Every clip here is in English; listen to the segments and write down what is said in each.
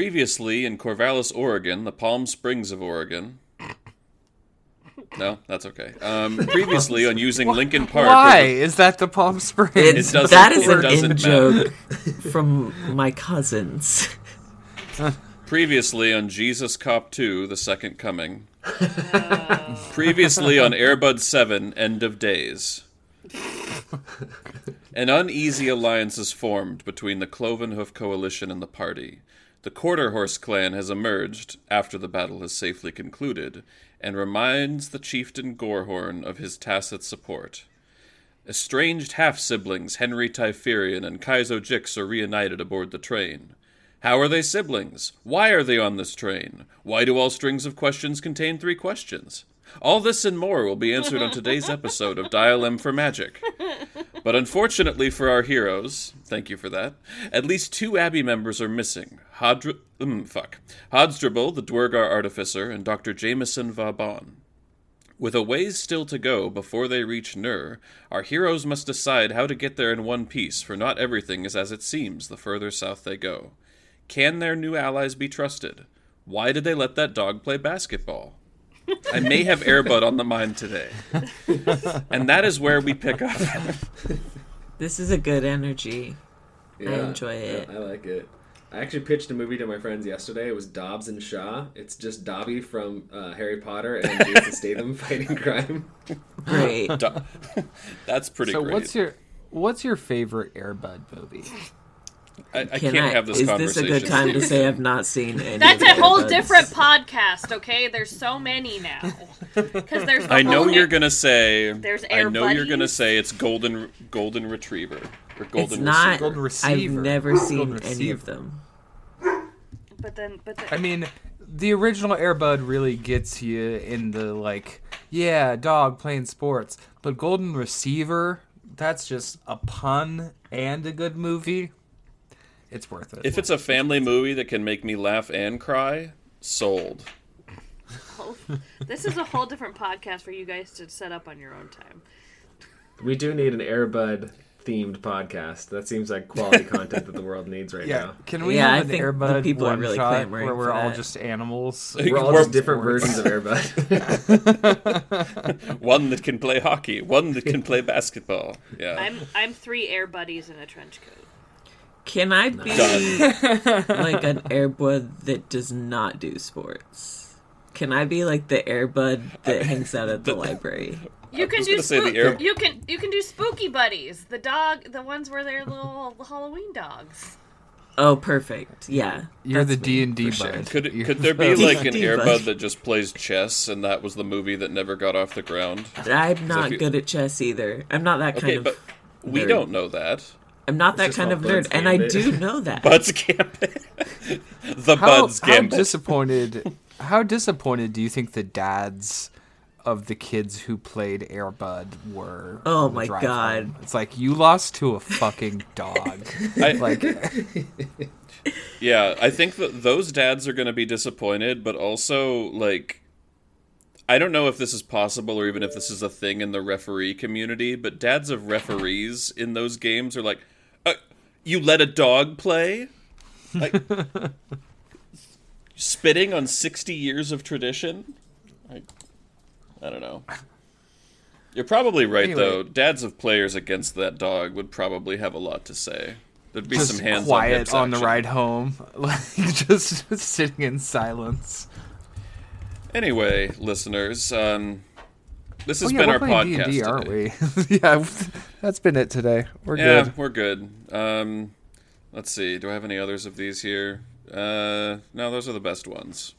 Previously in Corvallis, Oregon, the Palm Springs of Oregon. No, that's okay. Um, previously on using Lincoln Park. Why is that the Palm Springs? It's, doesn't- that is it an doesn't in joke from my cousins. Previously on Jesus Cop 2, The Second Coming. Previously on Airbud 7, End of Days. An uneasy alliance is formed between the Cloven Hoof Coalition and the party. The Quarter Horse clan has emerged, after the battle has safely concluded, and reminds the chieftain Gorehorn of his tacit support. Estranged half siblings Henry Typherian and Kaizo Jix are reunited aboard the train. How are they siblings? Why are they on this train? Why do all strings of questions contain three questions? All this and more will be answered on today's episode of Dial M for Magic. But unfortunately for our heroes, thank you for that, at least two Abbey members are missing. Hodr- mm, fuck. Hodstrable, the Duergar artificer, and Dr. Jameson Vauban. With a ways still to go before they reach Nur, our heroes must decide how to get there in one piece, for not everything is as it seems the further south they go. Can their new allies be trusted? Why did they let that dog play basketball? I may have Airbud on the mind today. And that is where we pick up. This is a good energy. Yeah, enjoy it. yeah, I like it. I actually pitched a movie to my friends yesterday. It was Dobbs and Shaw. It's just Dobby from uh, Harry Potter and Jason Statham fighting crime. Great. Du- That's pretty so great. what's your what's your favorite Airbud movie? I, I Can can't I, have this is this a good time to say I've not seen any? That's of a whole Airbuds? different podcast, okay? There's so many now. Because there's. The I know whole you're gonna say. There's I know Air you're gonna say it's golden golden retriever or It's golden not. receiver. Golden I've Receiver. never Golden seen any Receiver. of them. But then, but then, I mean, the original Airbud really gets you in the like, yeah, dog playing sports. But Golden Receiver, that's just a pun and a good movie. It's worth it. If it's a family movie that can make me laugh and cry, sold. this is a whole different podcast for you guys to set up on your own time. We do need an Airbud themed podcast. That seems like quality content that the world needs right yeah, now. can we Yeah, I have an Airbud people are one really shot where we're all that. just animals? We're all We're- just different versions of Airbud. One that can play hockey, one that can play basketball. Yeah. I'm I'm three air buddies in a trench coat. Can I be like an Airbud that does not do sports? Can I be like the Airbud that hangs out at the library? You can do gonna the spook- air- you can you can do spooky buddies. The dog, the ones where they're little Halloween dogs. Oh, perfect. Yeah, You're the D and D for sure. bud. Could You're could there be like an Diva. Airbud that just plays chess, and that was the movie that never got off the ground? I'm not you- good at chess either. I'm not that kind Okay, of. but we don't know that. I'm not that kind of nerd, Bud's and I do know that. Bud's Gambit. the how, Bud's how Gambit. disappointed? How disappointed do you think the dads of the kids who played Airbud were? Oh my God. home? It's like you lost to a fucking dog. I- like Yeah, I think that those dads are going to be disappointed, but also like I don't know if this is possible or even if this is a thing in the referee community, but dads of referees in those games are like, uh, "You let a dog play?" Like spitting on 60 years of tradition? I, I don't know. You're probably right Anyway. though. Dads of players against that dog would probably have a lot to say. There'd be just some hands quiet on, on, the ride home, like just sitting in silence. Anyway, listeners, um, this has oh, yeah, been we're our podcast. D&D, aren't we? yeah, that's been it today. We're Yeah, good. we're good. Um, let's see. Do I have any others of these here? Uh, no, those are the best ones.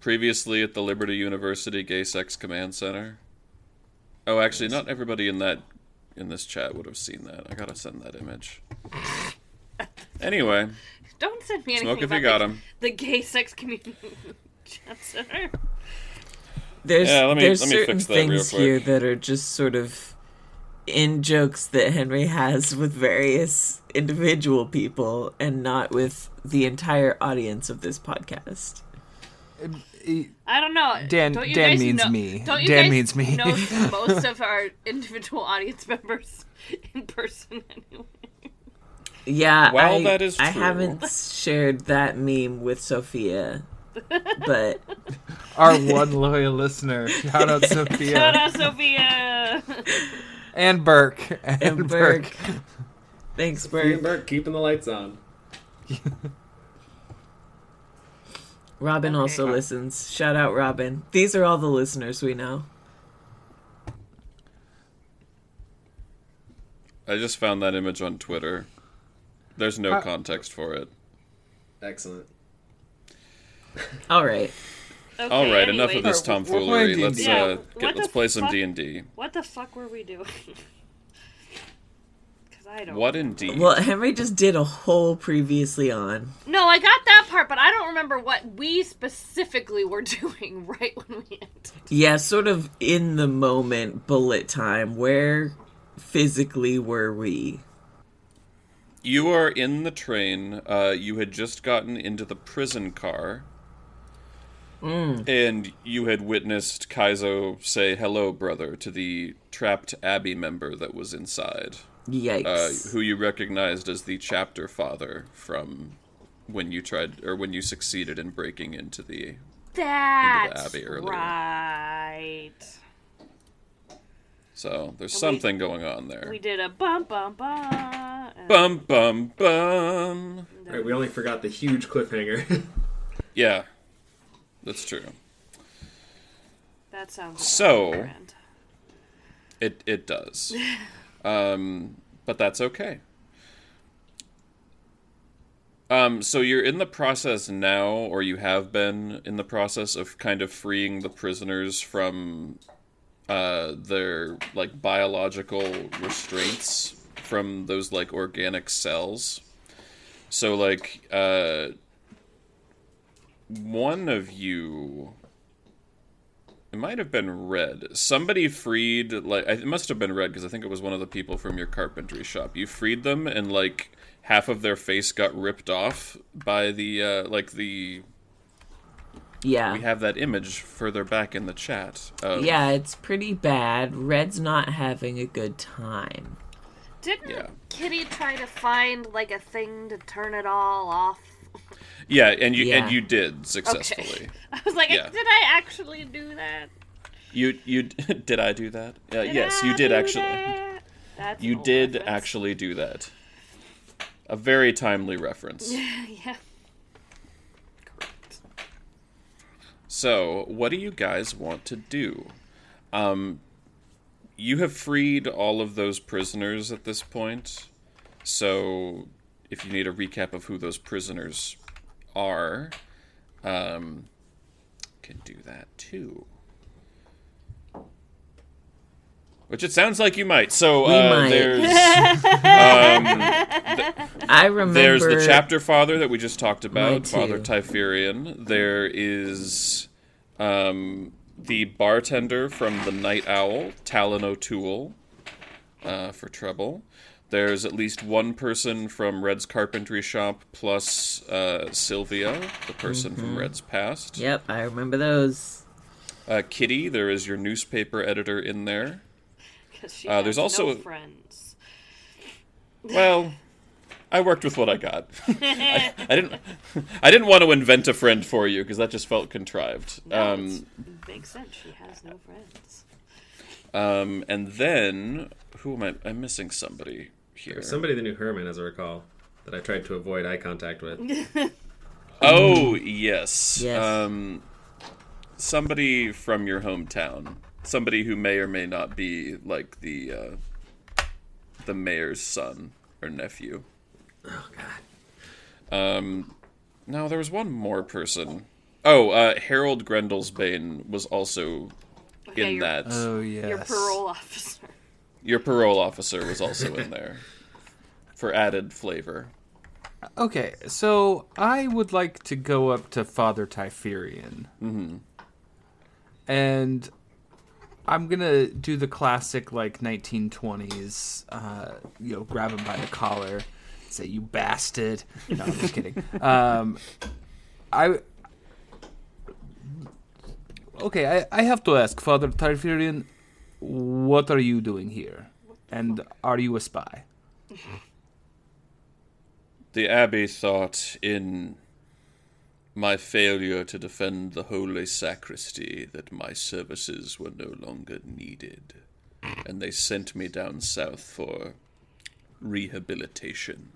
Previously at the Liberty University Gay Sex Command Center. Oh, actually, not everybody in that in this chat would have seen that. I gotta send that image. Anyway, Don't send me anything smoke if about you got the, him. the gay sex community chat center. There's Yeah, let me- there's let me certain fix that real things here that are just sort of in jokes that Henry has with various individual people and not with the entire audience of this podcast. Um, I don't know. Dan- don't you Dan guys means know, me. Don't you Dan guys means me. know most of our individual audience members in person anyway? Yeah, Well, I, that is I haven't shared that meme with Sophia, but Our one loyal listener. Shout out Sophia. Shout out, Sophia. And Burke. And, and Burke. Burke. Thanks, Ian and Burke keeping the lights on. Robin Okay. also listens. Shout out, Robin. These are all the listeners we know. I just found that image on Twitter. There's no Uh, context for it. Excellent. All right. Okay, All right, enough of this We're- we're tomfoolery. Let's D&D. uh, Yeah, get, let's the play some? D and D. What the fuck were we doing? Because I don't. What indeed? Well, Henry just did a whole previously on. No, I got that part, but I don't remember what we specifically were doing right when we ended. Yeah, sort of in the moment bullet time. Where physically were we? You are in the train. Uh, you had just gotten into the prison car. And you had witnessed Kaizo say hello, brother, to the trapped Abbey member that was inside, uh, Yikes. who you recognized as the chapter father from when you tried or when you succeeded in breaking into the. That's Abbey earlier. right. So there's we- something going on there. We did a bum bum bum. Bum bum bum. Right, we only forgot the huge cliffhanger. Yeah, that's true. That sounds So- grand. It it does. um, but that's okay. Um, so you're in the process now, or you have been in the process of kind of freeing the prisoners from uh, their like biological restraints from those like organic cells. So like uh, one of you it might have been red. Somebody freed like it must have been red because I think it was one of the people from your carpentry shop. You freed them and like half of their face got ripped off by the uh like the yeah. we have that image further back in the chat. Of, Yeah, it's pretty bad. Red's not having a good time. Didn't Yeah. Kitty try to find like a thing to turn it all off? Yeah, and you Yeah. and you did successfully. I was like, Yeah. did I actually do that? You you did I do that? Uh, Did yes, I you did actually. that? That's You did reference. actually do that. A very timely reference. yeah. Correct. So, what do you guys want to do? Um, you have freed all of those prisoners at this point. So, if you need a recap of who those prisoners are, um, can do that too. Which it sounds like you might. So We uh, might. there's I remember. there's the chapter father that we just talked about, Father too. Typherian. There is um, the bartender from the Night Owl, Talon O'Toole, uh, for trouble. There's at least one person from Red's carpentry shop, plus uh, Sylvia, the person from Mm-hmm. Red's past. Yep, I remember those. Uh, Kitty, there is your newspaper editor in there. Because she Uh, has there's no also- friends. Well, I worked with what I got. I, I didn't. I didn't want to invent a friend for you because that just felt contrived. No, Um, it's- makes sense. She has no friends. um, and then who am I? I'm missing somebody here. Somebody that knew Herman, as I recall, that I tried to avoid eye contact with. Oh yes. Yes. Um, somebody from your hometown. Somebody who may or may not be like the uh, the mayor's son or nephew. Oh God. Um, no, there was one more person. Oh, uh, Harold Grendelsbane was also Okay, in your, that. Oh yes. Your parole officer. Your parole officer was also in there for added flavor. Okay, so I would like to go up to Father Typherian. Mm-hmm. And I'm gonna do the classic like 1920s, uh, you know, grab him by the collar, say "you bastard." No, I'm just kidding. Um, I okay. I, I have to ask, Father Typherian, what are you doing here, and are you a spy? The Abbey thought in my failure to defend the holy sacristy that my services were no longer needed, and they sent me down south for rehabilitation.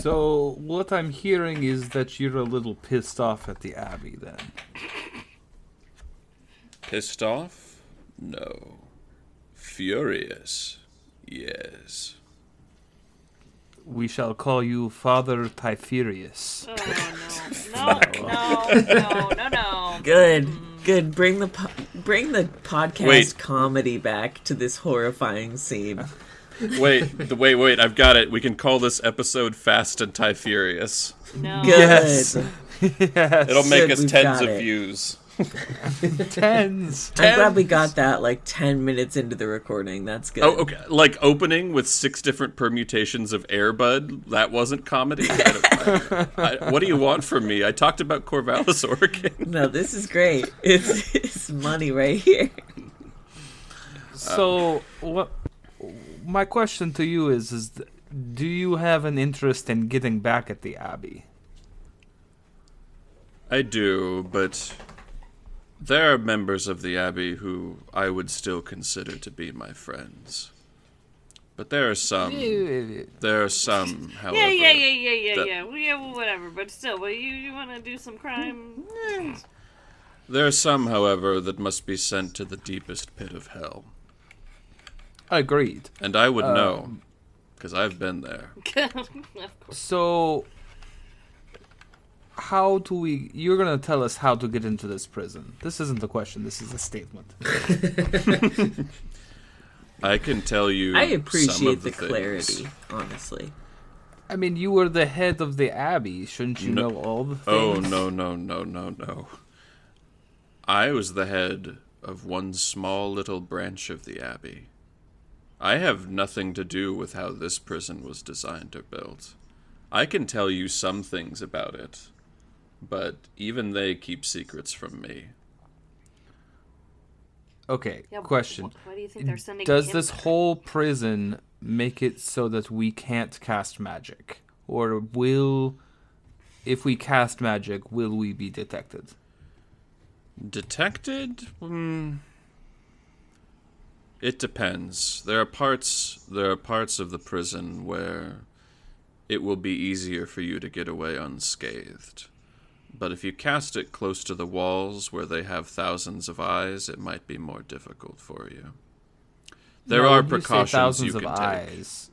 So what I'm hearing is that you're a little pissed off at the Abbey then. Pissed off? No. Furious? Yes. We shall call you Father Typherius. Oh no, no, no, no, no, no. Good, mm. good. Bring the po- bring the podcast Wait. comedy back to this horrifying scene. Wait, the, wait, wait, I've got it. We can call this episode Fast and Typherius. No. Good. Yes. yes. It'll make Good, us tens of it. views. Tens. I'm glad we got that like ten minutes into the recording. That's good. Oh, okay. Like opening with six different permutations of Airbud. That wasn't comedy. I don't- I- what do you want from me? I talked about Corvallis, Oregon. No, this is great. It's it's money right here. So what? My question to you is: Is th- do you have an interest in getting back at the Abbey? I do, but there are members of the Abbey who I would still consider to be my friends. But there are some. There are some, however. Yeah, yeah, yeah, yeah, yeah, that- yeah. Well, yeah, well, whatever. But still, well, you you want to do some crime? There are some, however, that must be sent to the deepest pit of hell. Agreed. And I would know, um, because I've been there. of course. So, how do we? You're gonna tell us how to get into this prison. This isn't a question. This is a statement. I can tell you. I some appreciate of the, things. clarity, honestly. I mean, you were the head of the Abbey. Shouldn't you No- know all the oh, things Oh no no no no no! I was the head of one small little branch of the abbey. I have nothing to do with how this prison was designed or built. I can tell you some things about it, but even they keep secrets from me. Okay. Yeah, question. Why do you think they're sending? Does him this there? whole prison make it so that we can't cast magic, or will, if we cast magic, will we be detected? Detected? Hmm. It depends. There are parts there are parts of the prison where it will be easier for you to get away unscathed. But if you cast it close to the walls where they have thousands of eyes, it might be more difficult for you. There are when you precautions thousands you of take. eyes.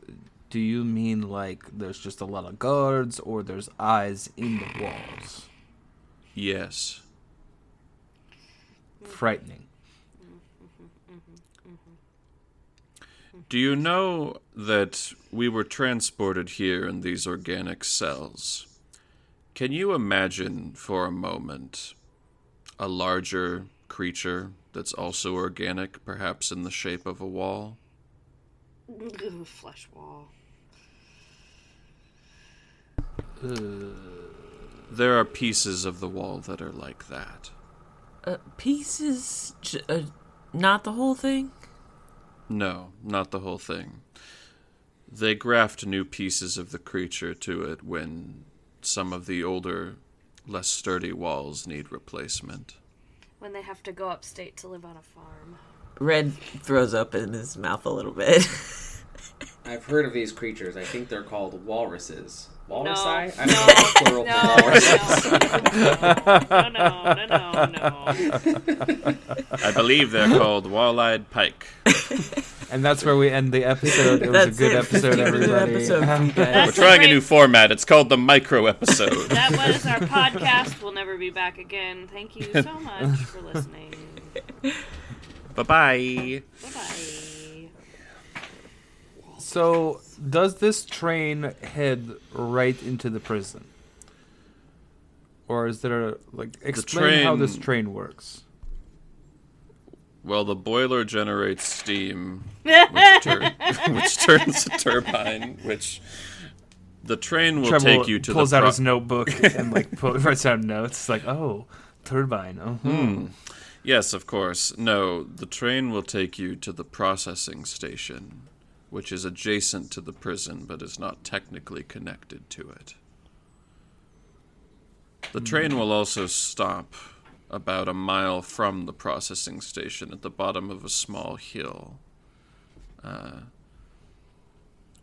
Do you mean like there's just a lot of guards, or there's eyes in the walls? Yes. Frightening. Do you know that we were transported here in these organic cells? Can you imagine for a moment a larger creature that's also organic, perhaps in the shape of a wall? Ugh, flesh wall? There are pieces of the wall that are like that. Uh, pieces, j- uh, not the whole thing. No, not the whole thing. They graft new pieces of the creature to it when some of the older, less sturdy walls need replacement. When they have to go upstate to live on a farm. Red throws up in his mouth a little bit. I've heard of these creatures. I think they're called walruses. Walrusi? No, I don't no, know the plural no, for walruses. no, no, no, no, no, no. I believe they're called wall-eyed pike. And that's where we end the episode. It was That's a good it. episode, everybody. episode for you guys. We're That's trying a new format. It's called the micro episode. That was our podcast. We'll never be back again. Thank you so much for listening. bye bye. Bye bye. So, does this train head right into the prison? Or is there like explain how this train- train works? Well, the boiler generates steam, which, tur- which turns a turbine, which the train will Trevor take you to pulls the out pro- his notebook and like pull, writes down notes. Like, oh, turbine. Oh, Hmm. Yes, of course. No, the train will take you to the processing station, which is adjacent to the prison but is not technically connected to it. The train will also stop about a mile from the processing station at the bottom of a small hill. Uh,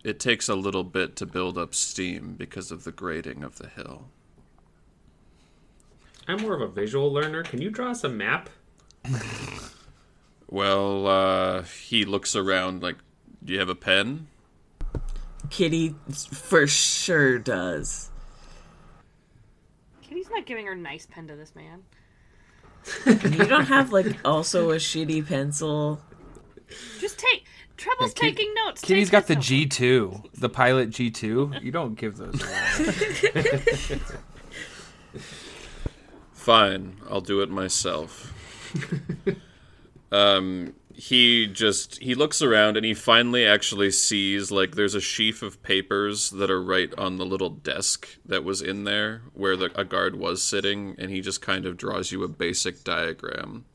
it takes a little bit to build up steam because of the grading of the hill. I'm more of a visual learner. Can you draw us a map? Well, uh, he looks around like, do you have a pen? Kitty for sure does. Kitty's not giving her nice pen to this man. You don't have like also a shitty pencil. Just take. Treble's Yeah, Kit- taking notes. Kitty's Take got the G two, the pilot G two. You don't give those. Fine, I'll do it myself. um, he just he looks around and he finally actually sees like there's a sheaf of papers that are right on the little desk that was in there where the, a guard was sitting, and he just kind of draws you a basic diagram.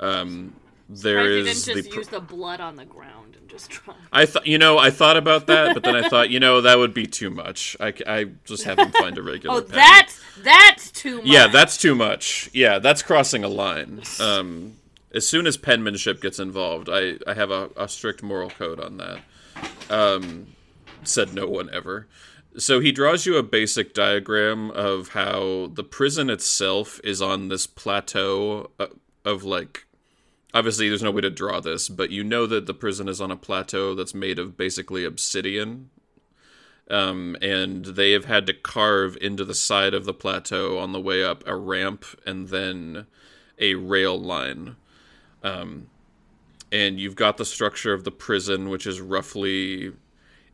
Um, there is didn't the just pr- use the blood on the ground and just draw. I thought, you know, I thought about that, but then I thought, you know, that would be too much. I, I just have him find a regular. Oh, pen. that's that's too much. Yeah, that's too much. Yeah, that's crossing a line. Um, as soon as penmanship gets involved, I, I have a, a strict moral code on that. Um, said no one ever. So he draws you a basic diagram of how the prison itself is on this plateau uh, of like. Obviously, there's no way to draw this, but you know that the prison is on a plateau that's made of basically obsidian um, and they have had to carve into the side of the plateau on the way up a ramp and then a rail line. Um, and you've got the structure of the prison, which is roughly,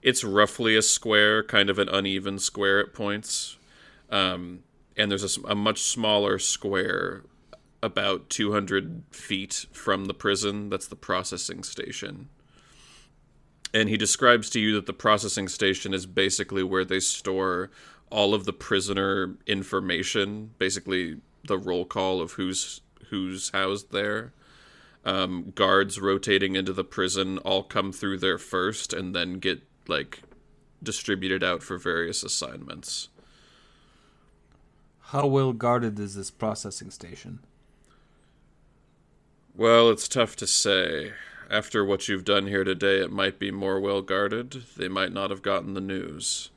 it's roughly a square, kind of an uneven square at points. Um, and there's a much smaller square about 200 feet from the prison that's the processing station and he describes to you that the processing station is basically where they store all of the prisoner information, basically the roll call of who's who's housed there. Um, guards rotating into the prison all come through there first, and then get like distributed out for various assignments. How well guarded is this processing station? Well, it's tough to say. After what you've done here today, it might be more well guarded. They might not have gotten the news.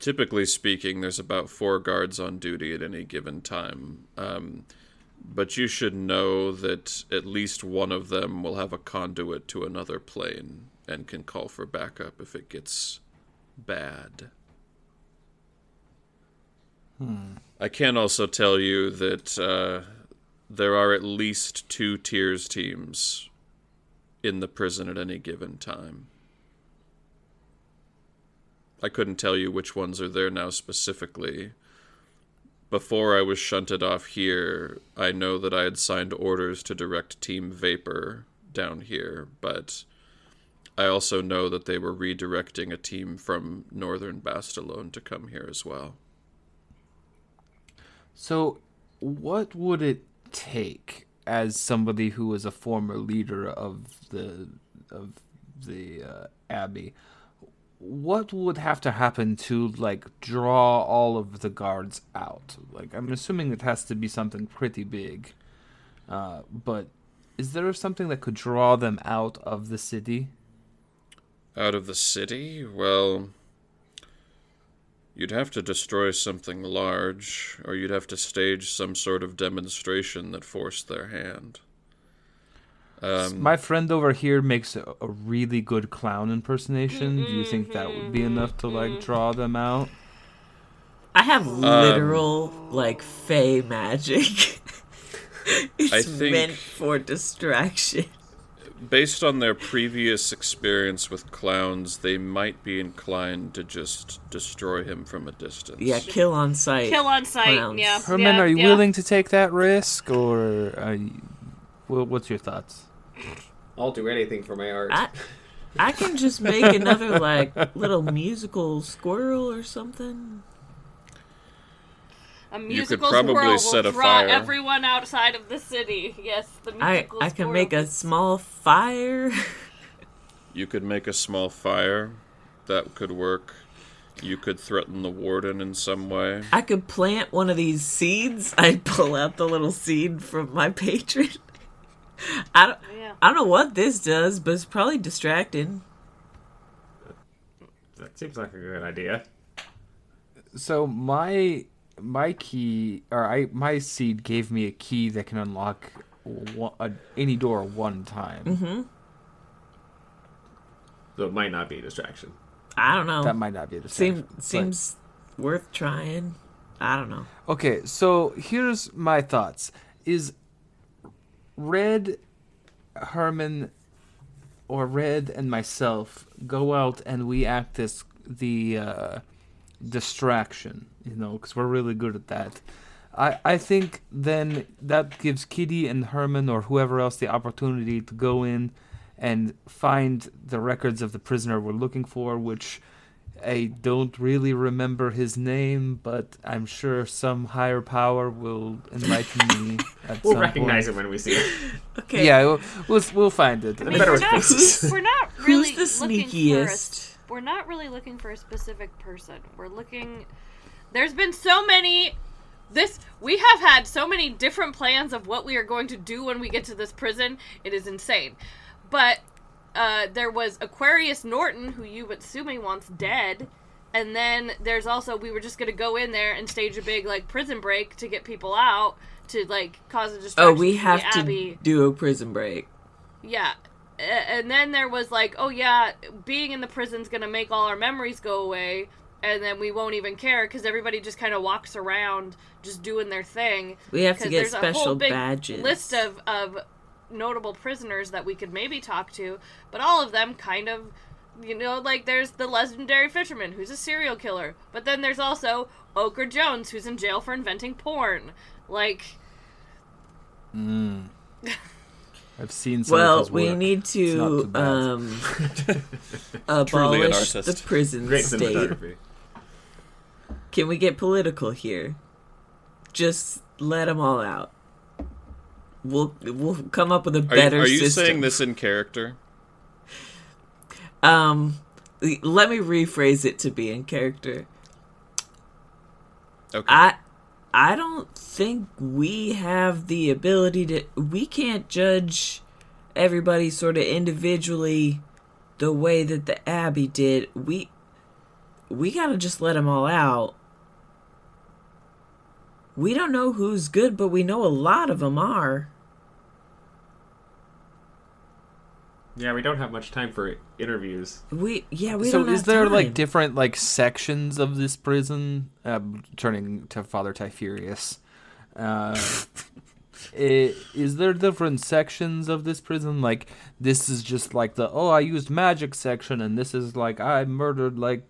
Typically speaking, there's about four guards on duty at any given time. Um, but you should know that at least one of them will have a conduit to another plane and can call for backup if it gets bad. I can also tell you that uh, there are at least two tiers teams in the prison at any given time. I couldn't tell you which ones are there now specifically. Before I was shunted off here, I know that I had signed orders to direct Team Vapor down here, but I also know that they were redirecting a team from Northern Bastalone to come here as well. So, what would it take as somebody who was a former leader of the of the uh, abbey? What would have to happen to like draw all of the guards out? Like, I'm assuming it has to be something pretty big. Uh, but is there something that could draw them out of the city? Out of the city? Well, you'd have to destroy something large, or you'd have to stage some sort of demonstration that forced their hand. Um, My friend over here makes a, a really good clown impersonation. Do you think that would be enough to like draw them out? I have Um, literal like fey magic. it's think- meant for distraction. based on their previous experience with clowns, they might be inclined to just destroy him from a distance. Yeah, kill on sight. Kill on sight. Clowns. Yeah. Herman, yeah, are you yeah. willing to take that risk, or are you, what's your thoughts? I'll do anything for my art. I, I can just make another like little musical squirrel or something. A could musical probably squirrel set will a draw fire. everyone outside of the city. Yes, the I musical I can squirrel. make a small fire. You could make a small fire. That could work. You could threaten the warden in some way. I could plant one of these seeds. I'd pull out the little seed from my patron. I don't. Yeah. I don't know what this does, but it's probably distracting. That seems like a good idea. So my my key or I my seed gave me a key that can unlock one, uh, any door one time. Mm-hmm. So it might not be a distraction. I don't know. That might not be the same. Seem, seems worth trying. I don't know. Okay, so here's my thoughts: Is Red, Herman, or Red and myself go out and we act this the uh, distraction, you know, because we're really good at that. I I think then that gives Kitty and Herman or whoever else the opportunity to go in and find the records of the prisoner we're looking for, which. I don't really remember his name, but I'm sure some higher power will enlighten me. At We'll some recognize point. it when we see it. Okay. Yeah, we'll, we'll we'll find it. I mean, we're not, we're not really Who's the looking for a, we're not really looking for a specific person. We're looking There's been so many this we have had so many different plans of what we are going to do when we get to this prison. It is insane. But uh, there was Aquarius Norton, who you Sumi wants dead, and then there's also we were just gonna go in there and stage a big like prison break to get people out to like cause a distraction. Oh, we have to Abbey. do a prison break. Yeah. And then there was like, oh yeah, being in the prison's gonna make all our memories go away, and then we won't even care because everybody just kind of walks around just doing their thing. We have to get there's a whole special badges. List of of notable prisoners that we could maybe talk to, but all of them kind of. You know, like there's the legendary fisherman who's a serial killer, but then there's also Ochre Jones who's in jail for inventing porn. Like, I've seen some of Well, we need It's not too to um, abolish the prison Great state. Can we get political here? Just let them all out. We'll we'll come up with a Are, better you- are you system. saying this in character? Um, let me rephrase it to be in character. Okay. I I don't think we have the ability to we can't judge everybody sort of individually the way that the Abbey did. We we got to just let them all out. We don't know who's good, but we know a lot of them are. Yeah, we don't have much time for interviews. We yeah, we so don't is have there time. like different like sections of this prison? Uh, turning to Father Typherius, uh, i- is there different sections of this prison? Like this is just like the oh I used magic section, and this is like I murdered like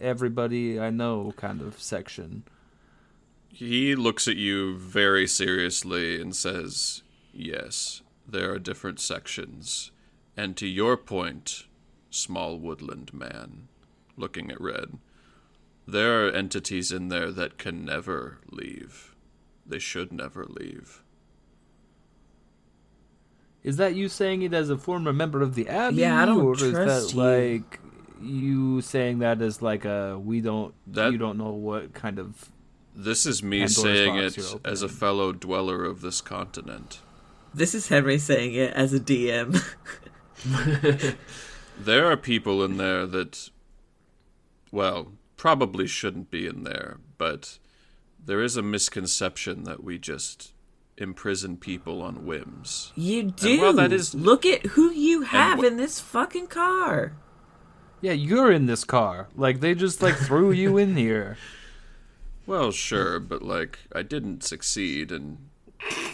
everybody I know kind of section. He looks at you very seriously and says, Yes, there are different sections. And to your point, small woodland man, looking at Red, there are entities in there that can never leave. They should never leave. Is that you saying it as a former member of the Abbey? Yeah, I don't or is trust that you. like you saying that as like a we don't That- you don't know what kind of This is me Pandora's saying it as a fellow dweller of this continent. This is Henry saying it as a DM. There are people in there that, well, probably shouldn't be in there, but there is a misconception that we just imprison people on whims. You do. well, that is- Look at who you have wh- in this fucking car. Yeah, you're in this car. Like they just like threw you in here. Well, sure, but like, I didn't succeed, and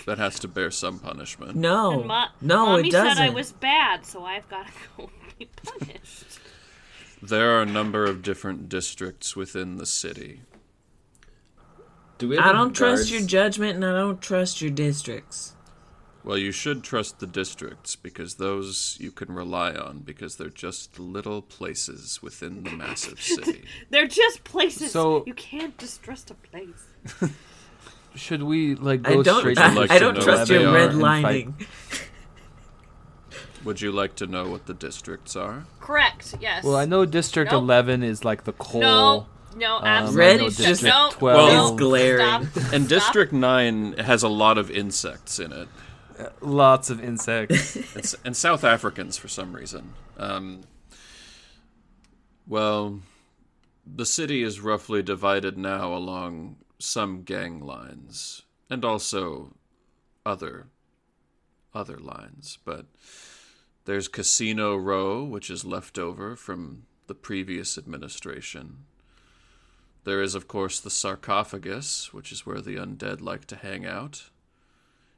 that has to bear some punishment. No, And Ma- no, Mommy it doesn't. said I was bad, so I've got to go be punished. There are a number of different districts within the city. Do we I don't trust your judgment, and I don't trust your districts. Well, you should trust the districts because those you can rely on because they're just little places within the massive city. They're just places. So- you can't distrust a place. Should we like I go don't. straight I, to like I to don't know trust your they are redlining. Would you like to know what the districts are? Correct. Yes. Well, I know District Nope. 11 is like the coal. No. No. Um, Absolutely. Red is just District no. 12 no, is glaring. Stop. And Stop. District 9 has a lot of insects in it. Lots of insects. and, and South Africans for some reason. Um, well, the city is roughly divided now along some gang lines, and also other other lines. But there's Casino Row, which is left over from the previous administration. There is, of course, the sarcophagus, which is where the undead like to hang out.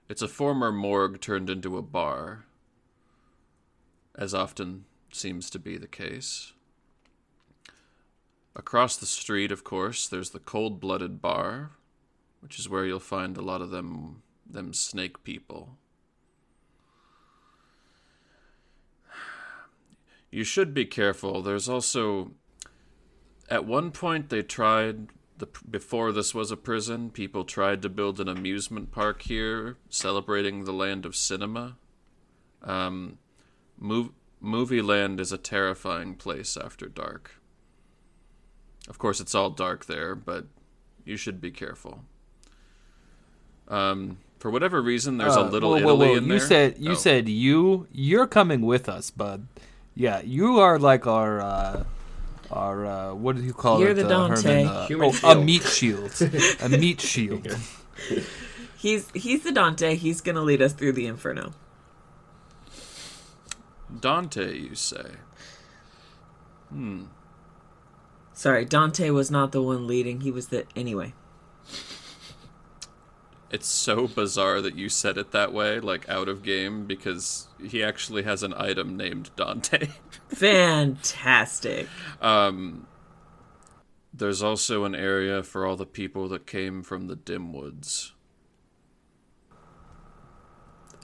It's a former morgue turned into a bar, as often seems to be the case. Across the street, of course, there's the cold blooded bar, which is where you'll find a lot of them them snake people. You should be careful. There's also at one point they tried the before this was a prison, people tried to build an amusement park here celebrating the land of cinema. Um mov- Movie Land is a terrifying place after dark. Of course, it's all dark there, but you should be careful. Um, for whatever reason, there's a Uh, little whoa, whoa, Italy whoa. in you there. said you Oh. said you you're coming with us, bud. Yeah, you are like our uh our uh what do you call You're it? the uh, Dante. Herman, uh, Human oh, a meat shield. a meat shield. He's he's the Dante. He's gonna lead us through the inferno. Dante, you say? Hmm. Sorry, Dante was not the one leading. He was the anyway. It's so bizarre that you said it that way, like out of game, because he actually has an item named Dante. Fantastic. Um, there's also an area for all the people that came from the dim woods.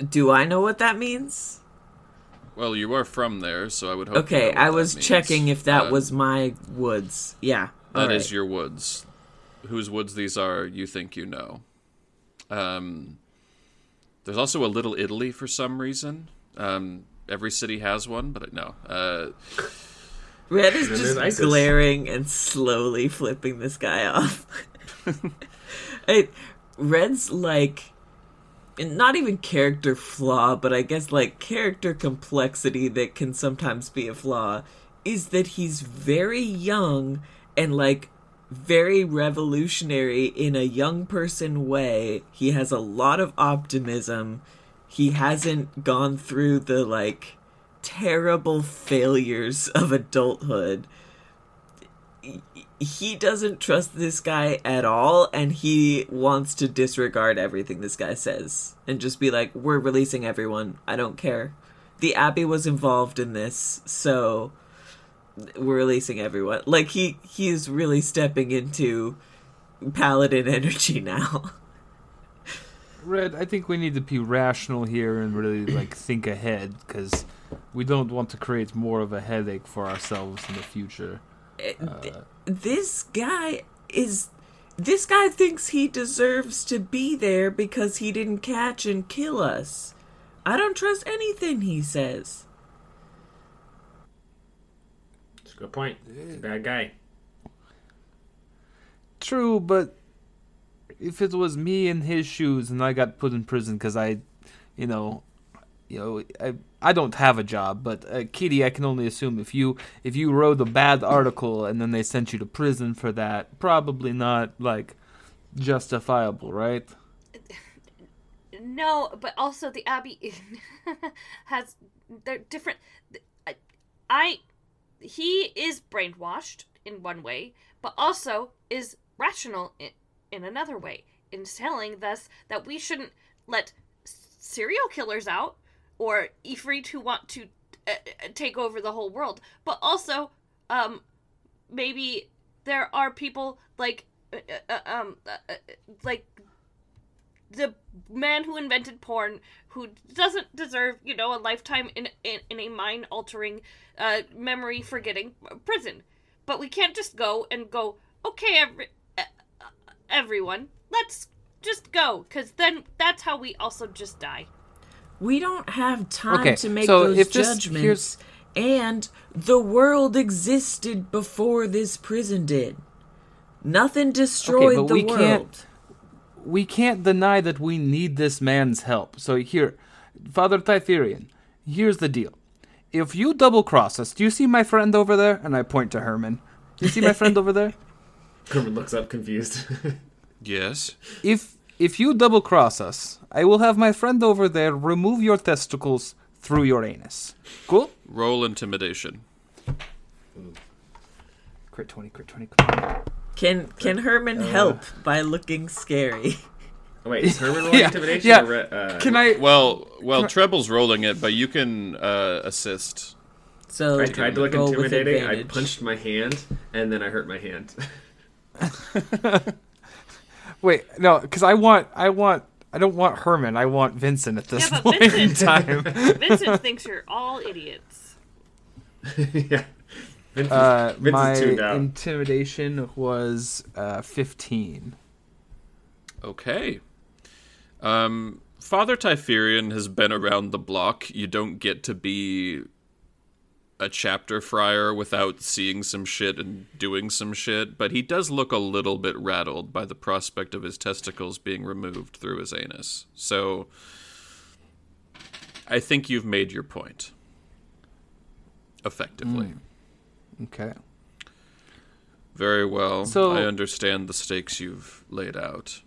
Do I know what that means? Well, you are from there, so I would hope. you Okay, know I was checking if that Uh, was my woods. Yeah. That is alright. your woods. Whose woods these are, you think you know. Um, there's also a Little Italy for some reason. Um, every city has one, but no. Uh, Red is just ISIS. glaring and slowly flipping this guy off. Hey, Red's like not even character flaw, but I guess like character complexity that can sometimes be a flaw is that he's very young and like very revolutionary in a young person way. He has a lot of optimism. He hasn't gone through the like terrible failures of adulthood. He doesn't trust this guy at all, and he wants to disregard everything this guy says and just be like, We're releasing everyone. I don't care. The Abbey was involved in this, so we're releasing everyone. Like he he's really stepping into paladin energy now. Red, I think we need to be rational here and really like think ahead because we don't want to create more of a headache for ourselves in the future. Uh, this guy is this guy thinks he deserves to be there because he didn't catch and kill us. I don't trust anything he says. That's a good point. He's a bad guy. True, but if it was me in his shoes and I got put in prison because I, you know, you know, I I don't have a job, but uh, Kitty, I can only assume if you if you wrote a bad article and then they sent you to prison for that, probably not like justifiable, right? No, but also the Abbey has they're different. I, I he is brainwashed in one way, but also is rational in, in another way in telling us that we shouldn't let serial killers out or Ifrit who want to uh, uh, take over the whole world, but also um maybe there are people like uh, uh, um uh, uh, like the man who invented porn who doesn't deserve you know a lifetime in in, in a mind altering uh memory forgetting prison but we can't just go and go okay every, everyone let's just go because then that's how we also just die We don't have time Okay, to make so those judgments. here's- And the world existed before this prison did. Nothing destroyed but the we world. Can't- we can't deny that we need this man's help. So here, Father Tytherian, here's the deal. If you double cross us, do you see my friend over there? And I point to Herman. Do you see my friend over there? Herman looks up confused. Yes. If if you double cross us, I will have my friend over there remove your testicles through your anus. Cool? Roll intimidation. Crit 20, crit 20, crit 20. Can can Herman Uh. help by looking scary? Oh, wait, is Herman rolling Yeah, intimidation? yeah. Or, re- uh, Can I Well, well, Treble's rolling it, but you can uh, assist. So I tried to look intimidating. I punched my hand, and then I hurt my hand. Wait, no, because I want, I want, I don't want Herman. I want Vincent at this Yeah, but point in time. Vincent thinks you're all idiots. yeah. Vince, Uh, Vince my is tuned out. intimidation was uh, 15. Okay. Um, Father Typherian has been around the block. You don't get to be a chapter friar without seeing some shit and doing some shit, but he does look a little bit rattled by the prospect of his testicles being removed through his anus. So I think you've made your point. Effectively. Okay. Very well. So- I understand the stakes you've laid out.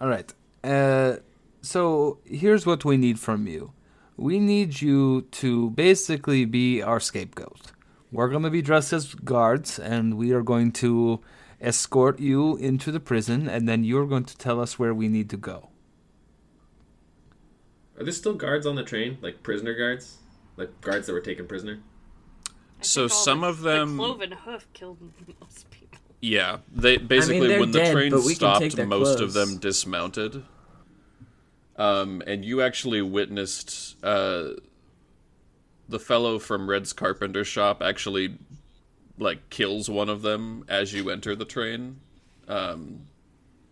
All right. Uh, so here's what we need from you. We need you to basically be our scapegoat. We're going to be dressed as guards, and we are going to escort you into the prison, and then you're going to tell us where we need to go. Are there still guards on the train? Like prisoner guards? Like guards that were taken prisoner? I So some the- of them- The cloven hoof killed most people. Yeah, they basically they're when the dead, train but we can take stopped, their most clothes. of them dismounted. Um, and you actually witnessed uh, the fellow from Red's carpenter shop actually like kills one of them as you enter the train, um,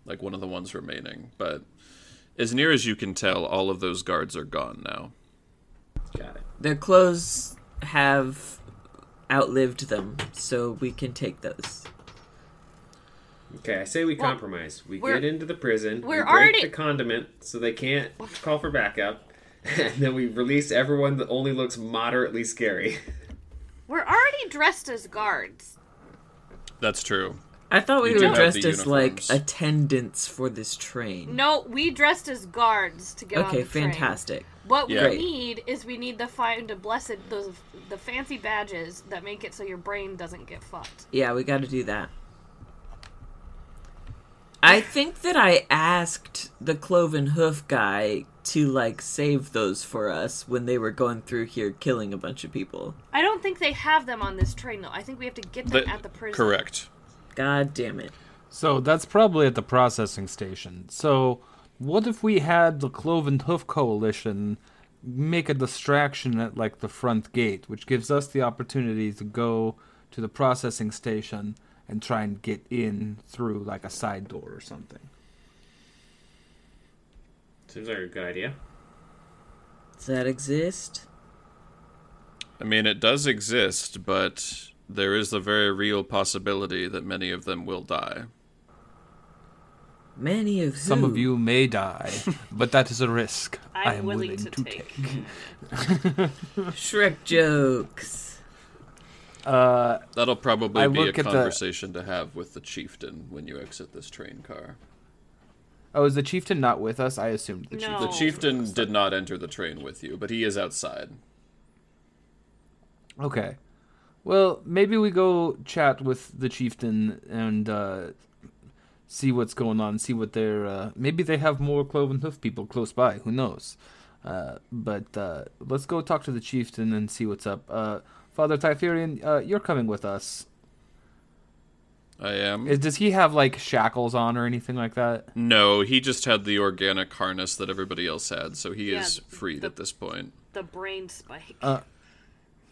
like one of the ones remaining. But as near as you can tell, all of those guards are gone now. Got it. Their clothes have outlived them, so we can take those. Okay, I say we Well, compromise. We get into the prison. we we're break already- the condiment so they can't call for backup, and then we release everyone that only looks moderately scary. We're already dressed as guards. That's true. I thought we You were dressed the as like attendants for this train. No, we dressed as guards to get on Okay, the train. fantastic. What Yeah. we need is we need to find a blessed those the fancy badges that make it so your brain doesn't get fucked. Yeah, we got to do that. I think that I asked the cloven hoof guy to like save those for us when they were going through here killing a bunch of people. I don't think they have them on this train though. I think we have to get them The- at the prison. correct. God damn it. So that's probably at the processing station. So what if we had the Cloven Hoof Coalition make a distraction at like the front gate, which gives us the opportunity to go to the processing station and try and get in through like a side door or something. Seems like a good idea. Does that exist? I mean, it does exist, but there is a very real possibility that many of them will die. Many of Some of you may die, but that is a risk I'm I am willing willing, to to, take. take. Shrek jokes. Uh, That'll probably I be a look at the- conversation to have with the chieftain when you exit this train car. oh, is the chieftain not with us? I assumed the No. chieftain. The chieftain did not enter the train with you, but he is outside. Okay. Well, maybe we go chat with the chieftain and uh, see what's going on. See what they're. Uh, maybe they have more cloven hoof people close by. Who knows? Uh, but uh, let's go talk to the chieftain and see what's up. Uh, Father Typherian, uh, you're coming with us. I am. Is, does he have like shackles on or anything like that? no, he just had the organic harness that everybody else had, so he Yeah, is freed the- at this point. The brain spike.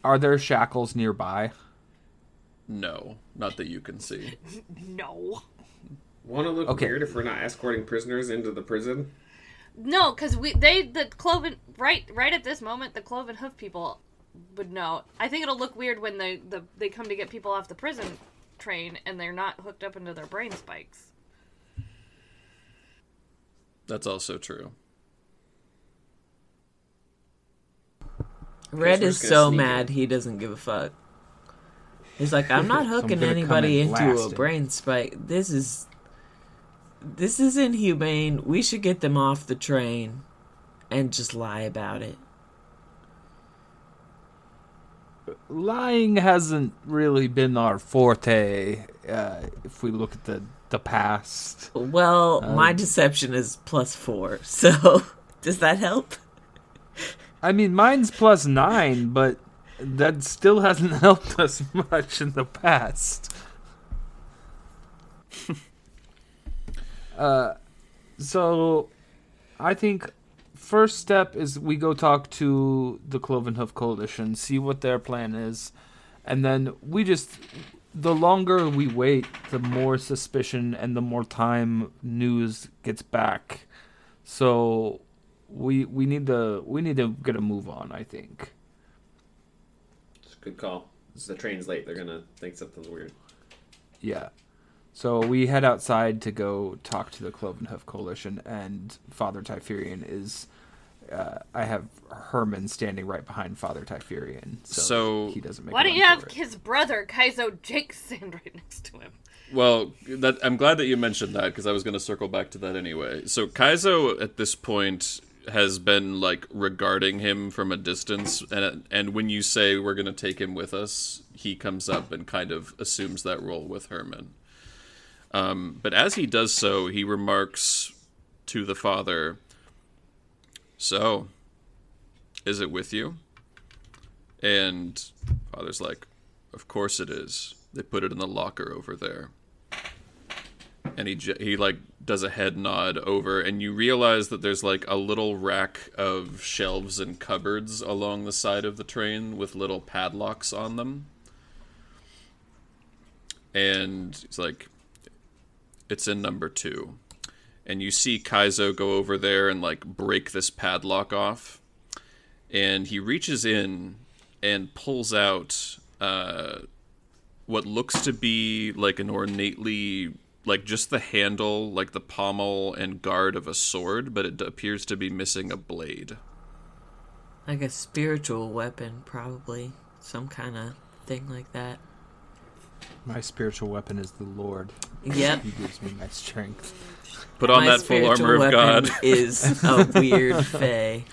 Are there shackles nearby? No, not that you can see. no. Want to look Okay. weird if we're not escorting prisoners into the prison? No, because we they the cloven right right at this moment the cloven hoof people would know. I think it'll look weird when they the they come to get people off the prison train and they're not hooked up into their brain spikes. That's also true. Red is so sneak mad he doesn't give a fuck. He's like, I'm not hooking anybody and into blast a brain spike. This is this is inhumane. We should get them off the train and just lie about it. lying hasn't really been our forte. Uh, if we look at the the past, Well, my Um, deception is plus four, so does that help? I mean, mine's plus nine, but that still hasn't helped us much in the past. uh, so I think first step is we go talk to the Cloven Hoof Coalition, see what their plan is, and then we just the longer we wait, the more suspicion and the more time news gets back. So we we need to we need to get a move on. I think. It's a good call. The train's late. They're gonna think something's weird. Yeah. So we head outside to go talk to the Cloven Hoof Coalition, and Father Typherian is. Uh, I have Herman standing right behind Father Typherian, so, So- he doesn't make. Why don't you have it. his brother Kaizo Jake stand right next to him? Well, that I'm glad that you mentioned that because I was going to circle back to that anyway. So Kaizo at this point has been like regarding him from a distance, and and when you say we're going to take him with us, he comes up and kind of assumes that role with Herman. Um, but as he does so, he remarks to the father, "So, is it with you?" And father's like, "Of course it is. They put it in the locker over there." And he he like does a head nod over and you realize that there's like a little rack of shelves and cupboards along the side of the train with little padlocks on them. And it's like it's in number 2 and you see Kaizo go over there and like break this padlock off. And he reaches in and pulls out uh what looks to be like an ornately like just the handle like the pommel and guard of a sword but it appears to be missing a blade Like a spiritual weapon, probably. Some kind of thing like that. My spiritual weapon is the Lord. Yep. He gives me my strength. put on My that full armor of god is a weird fae.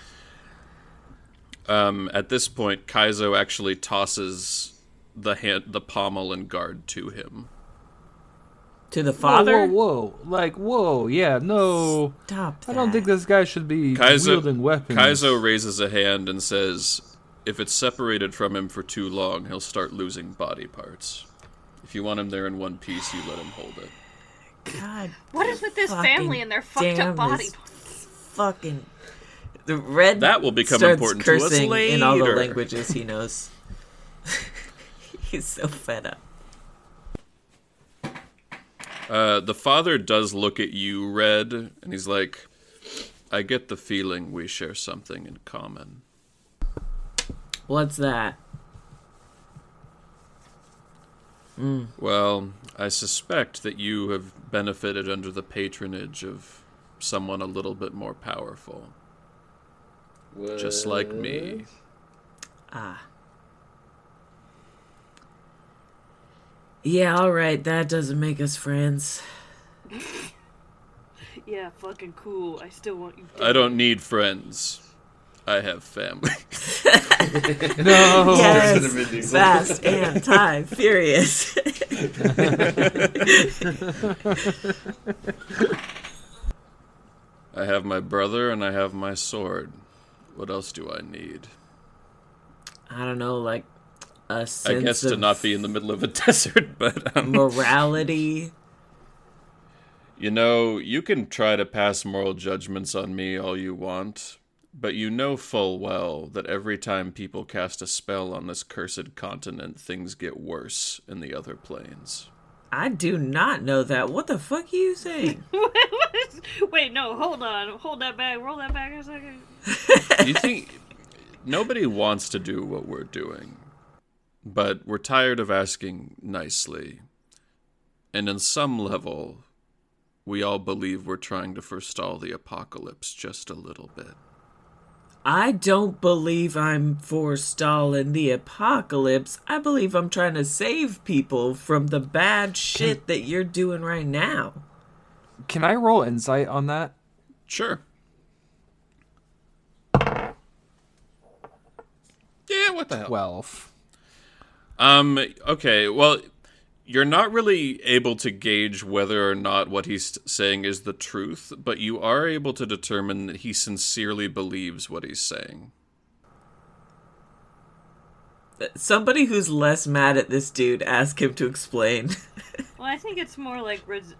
um at this point kaizo actually tosses the hand the pommel and guard to him To the father? Whoa, whoa, whoa! Like, whoa! Yeah, no. Stop that. I don't think this guy should be kaizo wielding weapons. kaizo raises a hand and says if it's separated from him for too long he'll start losing body parts if you want him there in one piece you let him hold it God What is with this family and their fucked up body? this Fucking. The red That will become starts important to us cursing in all the later. languages he knows. He's so fed up. Uh, the father does look at you, Red, and he's like, I get the feeling we share something in common. What's that? Well, I suspect that you have benefited under the patronage of someone a little bit more powerful, just like me. Ah. Yeah, alright, that doesn't make us friends. Yeah, fucking cool. I still want you. I don't need friends. I have family. No. yes! to Vin Fast and time, furious. I have my brother and I have my sword. What else do I need? I don't know, like a I sense guess to not be in the middle of a desert, but um, morality. You know, you can try to pass moral judgments on me all you want, but you know full well that every time people cast a spell on this cursed continent, things get worse in the other planes. I do not know that. What the fuck are you saying? Wait, no, hold on. Hold that back. Roll that back a second. you think nobody wants to do what we're doing, but we're tired of asking nicely. And in some level, we all believe we're trying to forestall the apocalypse just a little bit. I don't believe I'm forestalling the apocalypse. I believe I'm trying to save people from the bad shit that you're doing right now. Can I roll insight on that? Sure. Yeah, what the hell? Twelve. Um, okay, well, you're not really able to gauge whether or not what he's saying is the truth, but you are able to determine that he sincerely believes what he's saying. Somebody who's less mad at this dude, ask him to explain. Well, I think it's more like res-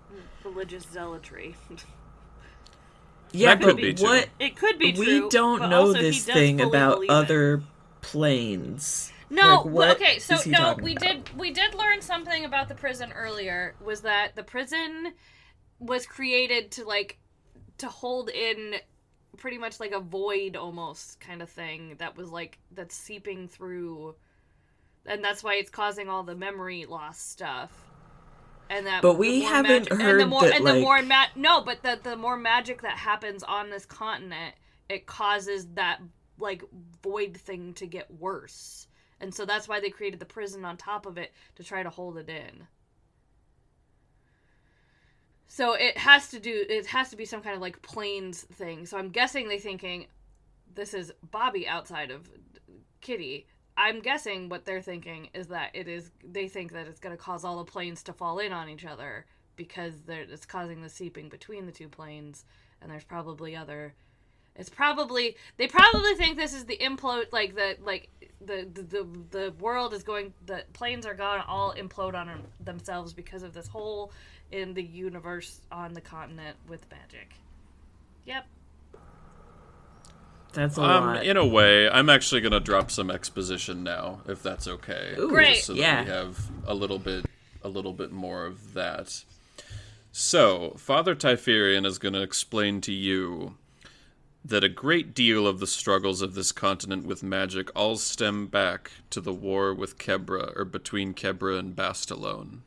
religious zealotry. yeah, That but could be too. what? it could be true. We don't but know also this thing about believe it. other planes. No, Like, okay, so no, we about? did we did learn something about the prison earlier was that the prison was created to like to hold in pretty much like a void almost kind of thing that was like that's seeping through and that's why it's causing all the memory loss stuff. And that But we haven't and the heard more that, and the like- more ma- no, but the the more magic that happens on this continent, it causes that like void thing to get worse. And so that's why they created the prison on top of it to try to hold it in. So it has to do it has to be some kind of like planes thing. So I'm guessing they thinking this is Bobbi outside of Kitty. I'm guessing what they're thinking is that it is they think that it's going to cause all the planes to fall in on each other because it's causing the seeping between the two planes and there's probably other it's probably they probably think this is the implode like the like the the the, the world is going the planes are going to all implode on themselves because of this hole in the universe on the continent with magic. Yep. That's a Um, lot. in a way, I'm actually gonna drop some exposition now, if that's okay. Ooh, Great. So that yeah. we have a little bit, a little bit more of that. So, Father Typherian is gonna explain to you that a great deal of the struggles of this continent with magic all stem back to the war with Kebra, or between Kebra and Bastalone.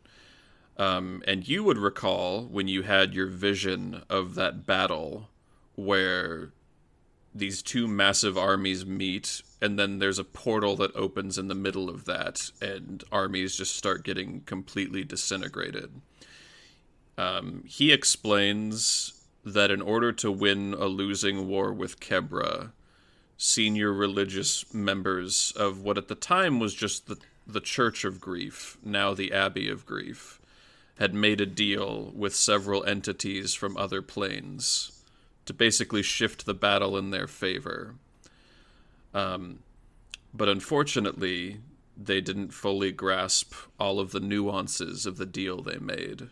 Um, and you would recall when you had your vision of that battle where these two massive armies meet and then there's a portal that opens in the middle of that and armies just start getting completely disintegrated um, he explains that in order to win a losing war with kebra senior religious members of what at the time was just the, the church of grief now the abbey of grief had made a deal with several entities from other planes to basically shift the battle in their favor. Um, but unfortunately, they didn't fully grasp all of the nuances of the deal they made.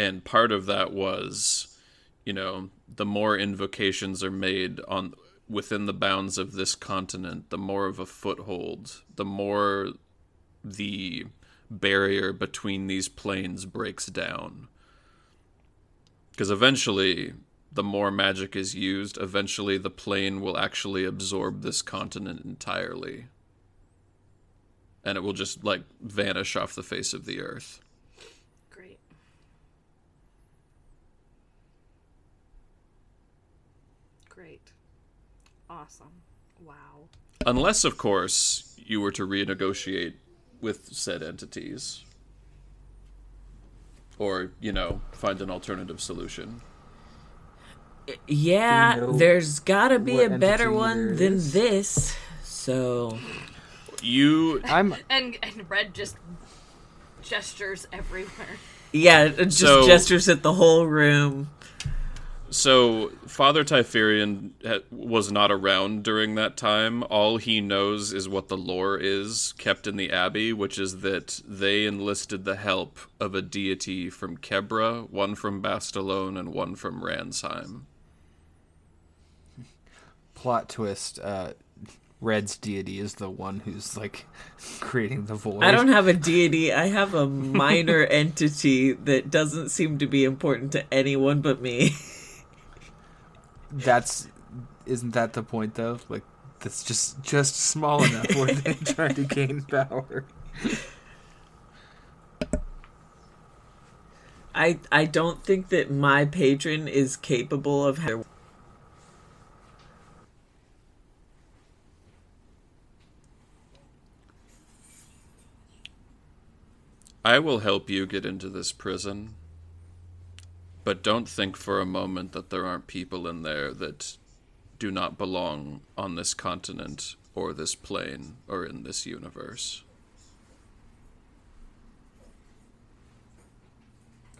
And part of that was, you know, the more invocations are made on within the bounds of this continent, the more of a foothold, the more the barrier between these planes breaks down. Because eventually, the more magic is used, eventually the plane will actually absorb this continent entirely. And it will just, like, vanish off the face of the earth. Great. Great. Awesome. Wow. Unless, of course, you were to renegotiate with said entities. Or, you know, find an alternative solution. yeah, you know there's gotta be a better one than this. So You I'm And and Red just gestures everywhere. yeah, just So- gestures at the whole room. So, Father Typherian ha- was not around during that time. All he knows is what the lore is kept in the Abbey, which is that they enlisted the help of a deity from Kebra, one from Bastalone, and one from Ransheim. plot twist. Uh, Red's deity is the one who's like creating the void. I don't have a deity. I have a minor entity that doesn't seem to be important to anyone but me. That's isn't that the point though? Like that's just just small enough where they try to gain power. I I don't think that my patron is capable of having I will help you get into this prison. But don't think for a moment that there aren't people in there that do not belong on this continent or this plane or in this universe.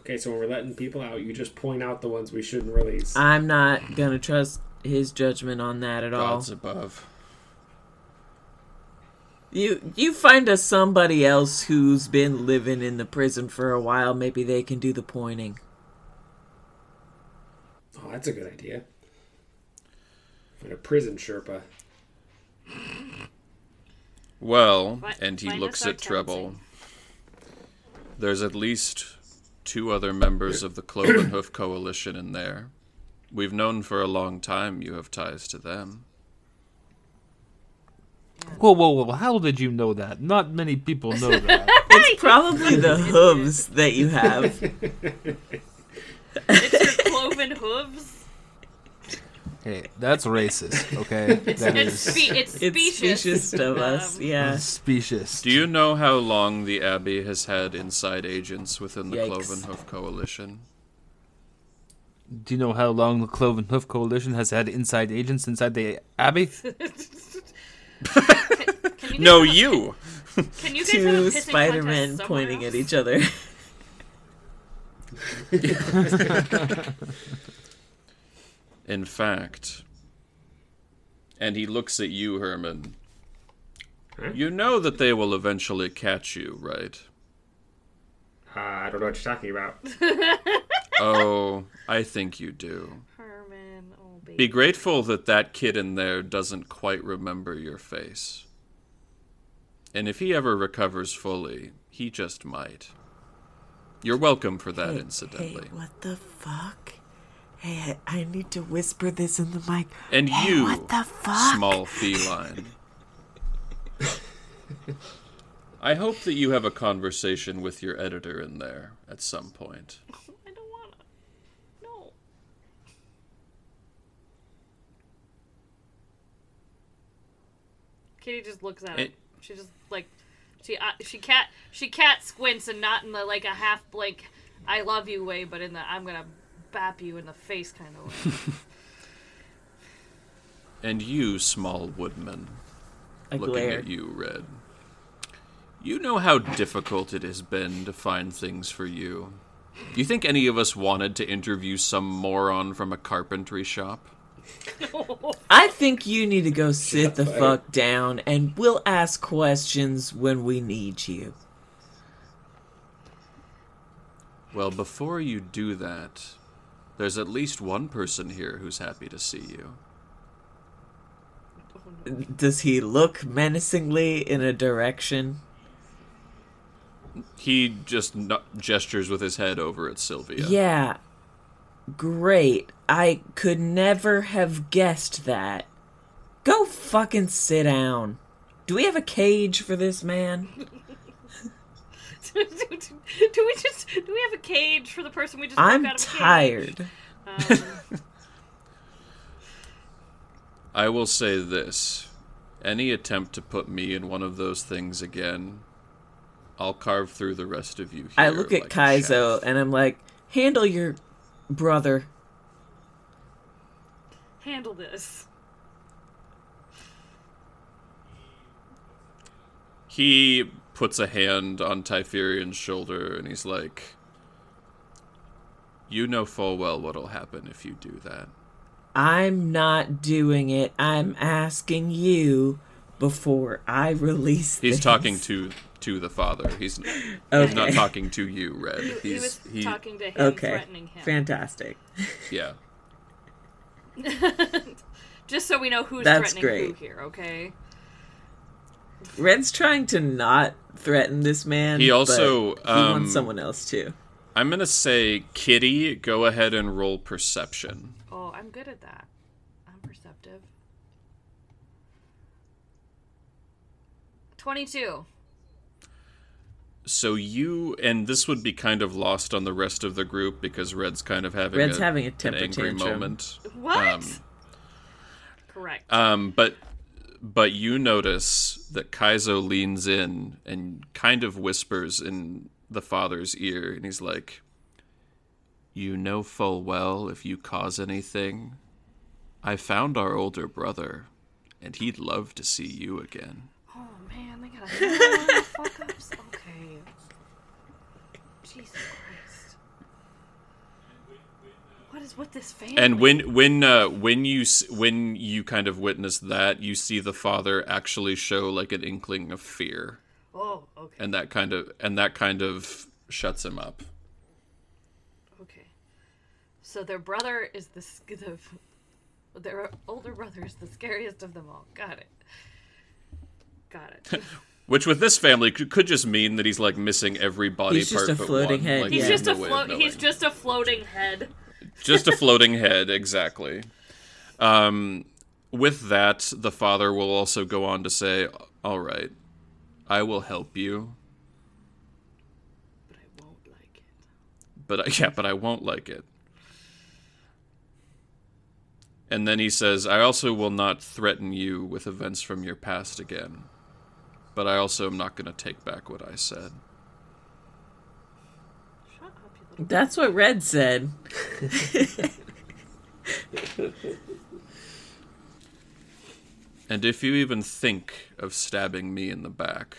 Okay, so when we're letting people out, you just point out the ones we shouldn't release. I'm not gonna trust his judgment on that at all. Gods above. You you find us somebody else who's been living in the prison for a while. Maybe they can do the pointing. Oh, that's a good idea. Find a prison Sherpa. Well, Fi- and he find looks at Treble. There's at least two other members of the Cloven Hoof Coalition in there. We've known for a long time you have ties to them. Whoa, whoa, whoa! How did you know that? Not many people know that. It's probably the hooves that you have. It's your hooves. hey, that's racist. Okay, that It's is spe- it's It's specious. specious of us. Um, Yeah. specious. Do you know how long the Abbey has had inside agents within the Yikes. Cloven Hoof Coalition? Do you know how long the Cloven Hoof Coalition has had inside agents inside the Abbey? Can you No, guys have a- you! Can you guys Two Spider Men pointing somewhere at each other. In fact, and he looks at you, Herman. You know that they will eventually catch you, right? Uh, I don't know what you're talking about. Oh, I think you do. Herman, oh baby. Be grateful that that kid in there doesn't quite remember your face. And if he ever recovers fully, he just might. You're welcome for that, incidentally. Hey, what the fuck? Hey, I I need to whisper this in the mic. and Hey, you, what the fuck? small feline. I hope that you have a conversation with your editor in there at some point. I don't wanna. No. Kitty just looks at It- it. She just like she uh, she cat she cat squints and not in the like a half blink I love you way, but in the I'm gonna bap you in the face kind of way. And you, small woodman, I looking glare. at you, Red. You know how difficult it has been to find things for you. Do you think any of us wanted to interview some moron from a carpentry shop? I think you need to go sit the fuck down and we'll ask questions when we need you. Well, before you do that, there's at least one person here who's happy to see you. Does he look menacingly in a direction? He just no- gestures with his head over at Sylvia. Yeah. Great. I could never have guessed that. Go fucking sit down. Do we have a cage for this man? do, do, do we just do we have a cage for the person we just I'm out of tired. Um, I will say this any attempt to put me in one of those things again, I'll carve through the rest of you here. I look at like a Kaizo and I'm like, handle your brother. handle this. He puts a hand on Typherian's shoulder and he's like, You know full well what'll happen if you do that. I'm not doing it. I'm asking you before I release He's this. talking to to the father. He's, he's not talking to you, Red. He's he was he, talking to him, Okay. threatening him. Fantastic. yeah. Just so we know who's That's threatening who here, okay? Red's trying to not threaten this man. He also, but he um, wants someone else too. I'm gonna say, Kitty, go ahead and roll perception. Oh, I'm good at that. I'm perceptive. 22. So you and this would be kind of lost on the rest of the group because Red's kind of having Red's a, having a an temper angry tantrum. moment. What? Um, Correct. Um, but but you notice that Kaizo leans in and kind of whispers in the father's ear, and he's like, "You know full well if you cause anything, I found our older brother, and he'd love to see you again." Man, they got a fuck ups. Okay. Jesus Christ. What is with this family? And when when uh, when you when you kind of witness that, you see the father actually show like an inkling of fear, Oh, okay. and that kind of and that kind of shuts him up. Okay. So their brother is the, the their older brother is the scariest of them all. Got it. Got it. Which with this family could, could just mean that he's like missing every body He's just part a but floating one. head, Like, He's Yeah. just a no way of float. He's just a floating head. just a floating head, exactly. Um, with that, the father will also go on to say, "All right, I will help you, But I won't like it. but I, yeah, but I won't like it." And then he says, "I also will not threaten you with events from your past again, but I also am not going to take back what I said." Shut up, you little. That's what Red said. And if you even think of stabbing me in the back,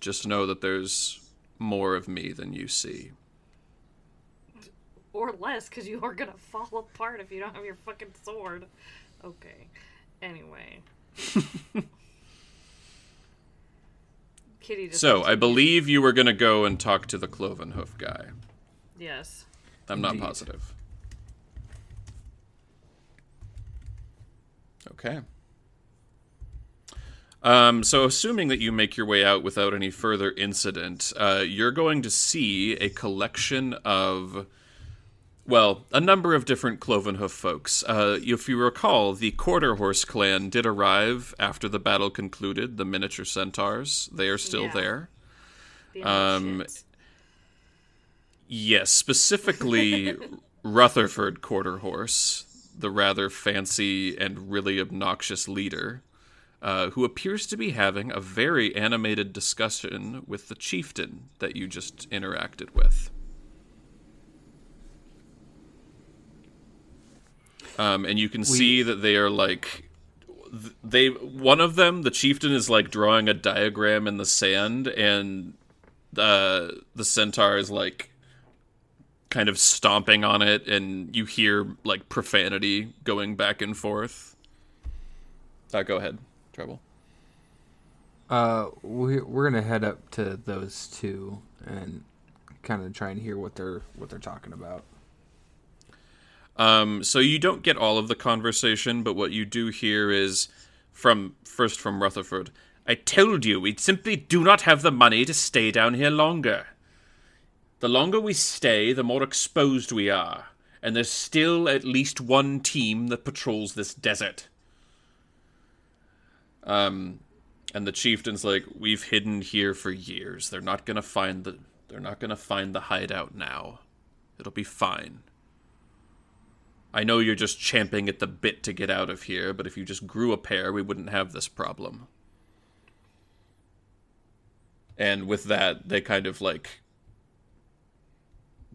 just know that there's more of me than you see. Or less, because you are gonna fall apart if you don't have your fucking sword. Okay. Anyway. Kitty just. So, I believe you were going to go and talk to the cloven hoof guy. Yes. I'm not positive. Okay. Um, so, assuming that you make your way out without any further incident, uh, you're going to see a collection of, well, a number of different cloven hoof folks. Uh, if you recall, the Quarter Horse clan did arrive after the battle concluded. The miniature centaurs, they are still Yeah. there. The Um. Yes, specifically Rutherford Quarter Horse, the rather fancy and really obnoxious leader, uh, who appears to be having a very animated discussion with the chieftain that you just interacted with. Um, and you can see that they are like they one of them the chieftain is like drawing a diagram in the sand and uh, the centaur is like kind of stomping on it and you hear like profanity going back and forth uh, go ahead Treble Uh, we we're gonna head up to those two and kind of try and hear what they're what they're talking about. Um, so you don't get all of the conversation, but what you do hear is from first from Rutherford. I told you we simply do not have the money to stay down here longer. The longer we stay, the more exposed we are, and there's still at least one team that patrols this desert. Um, and the chieftain's like, "We've hidden here for years. They're not gonna find the. They're not gonna find the hideout now. It'll be fine." I know you're just champing at the bit to get out of here, but if you just grew a pair, we wouldn't have this problem. And with that, they kind of like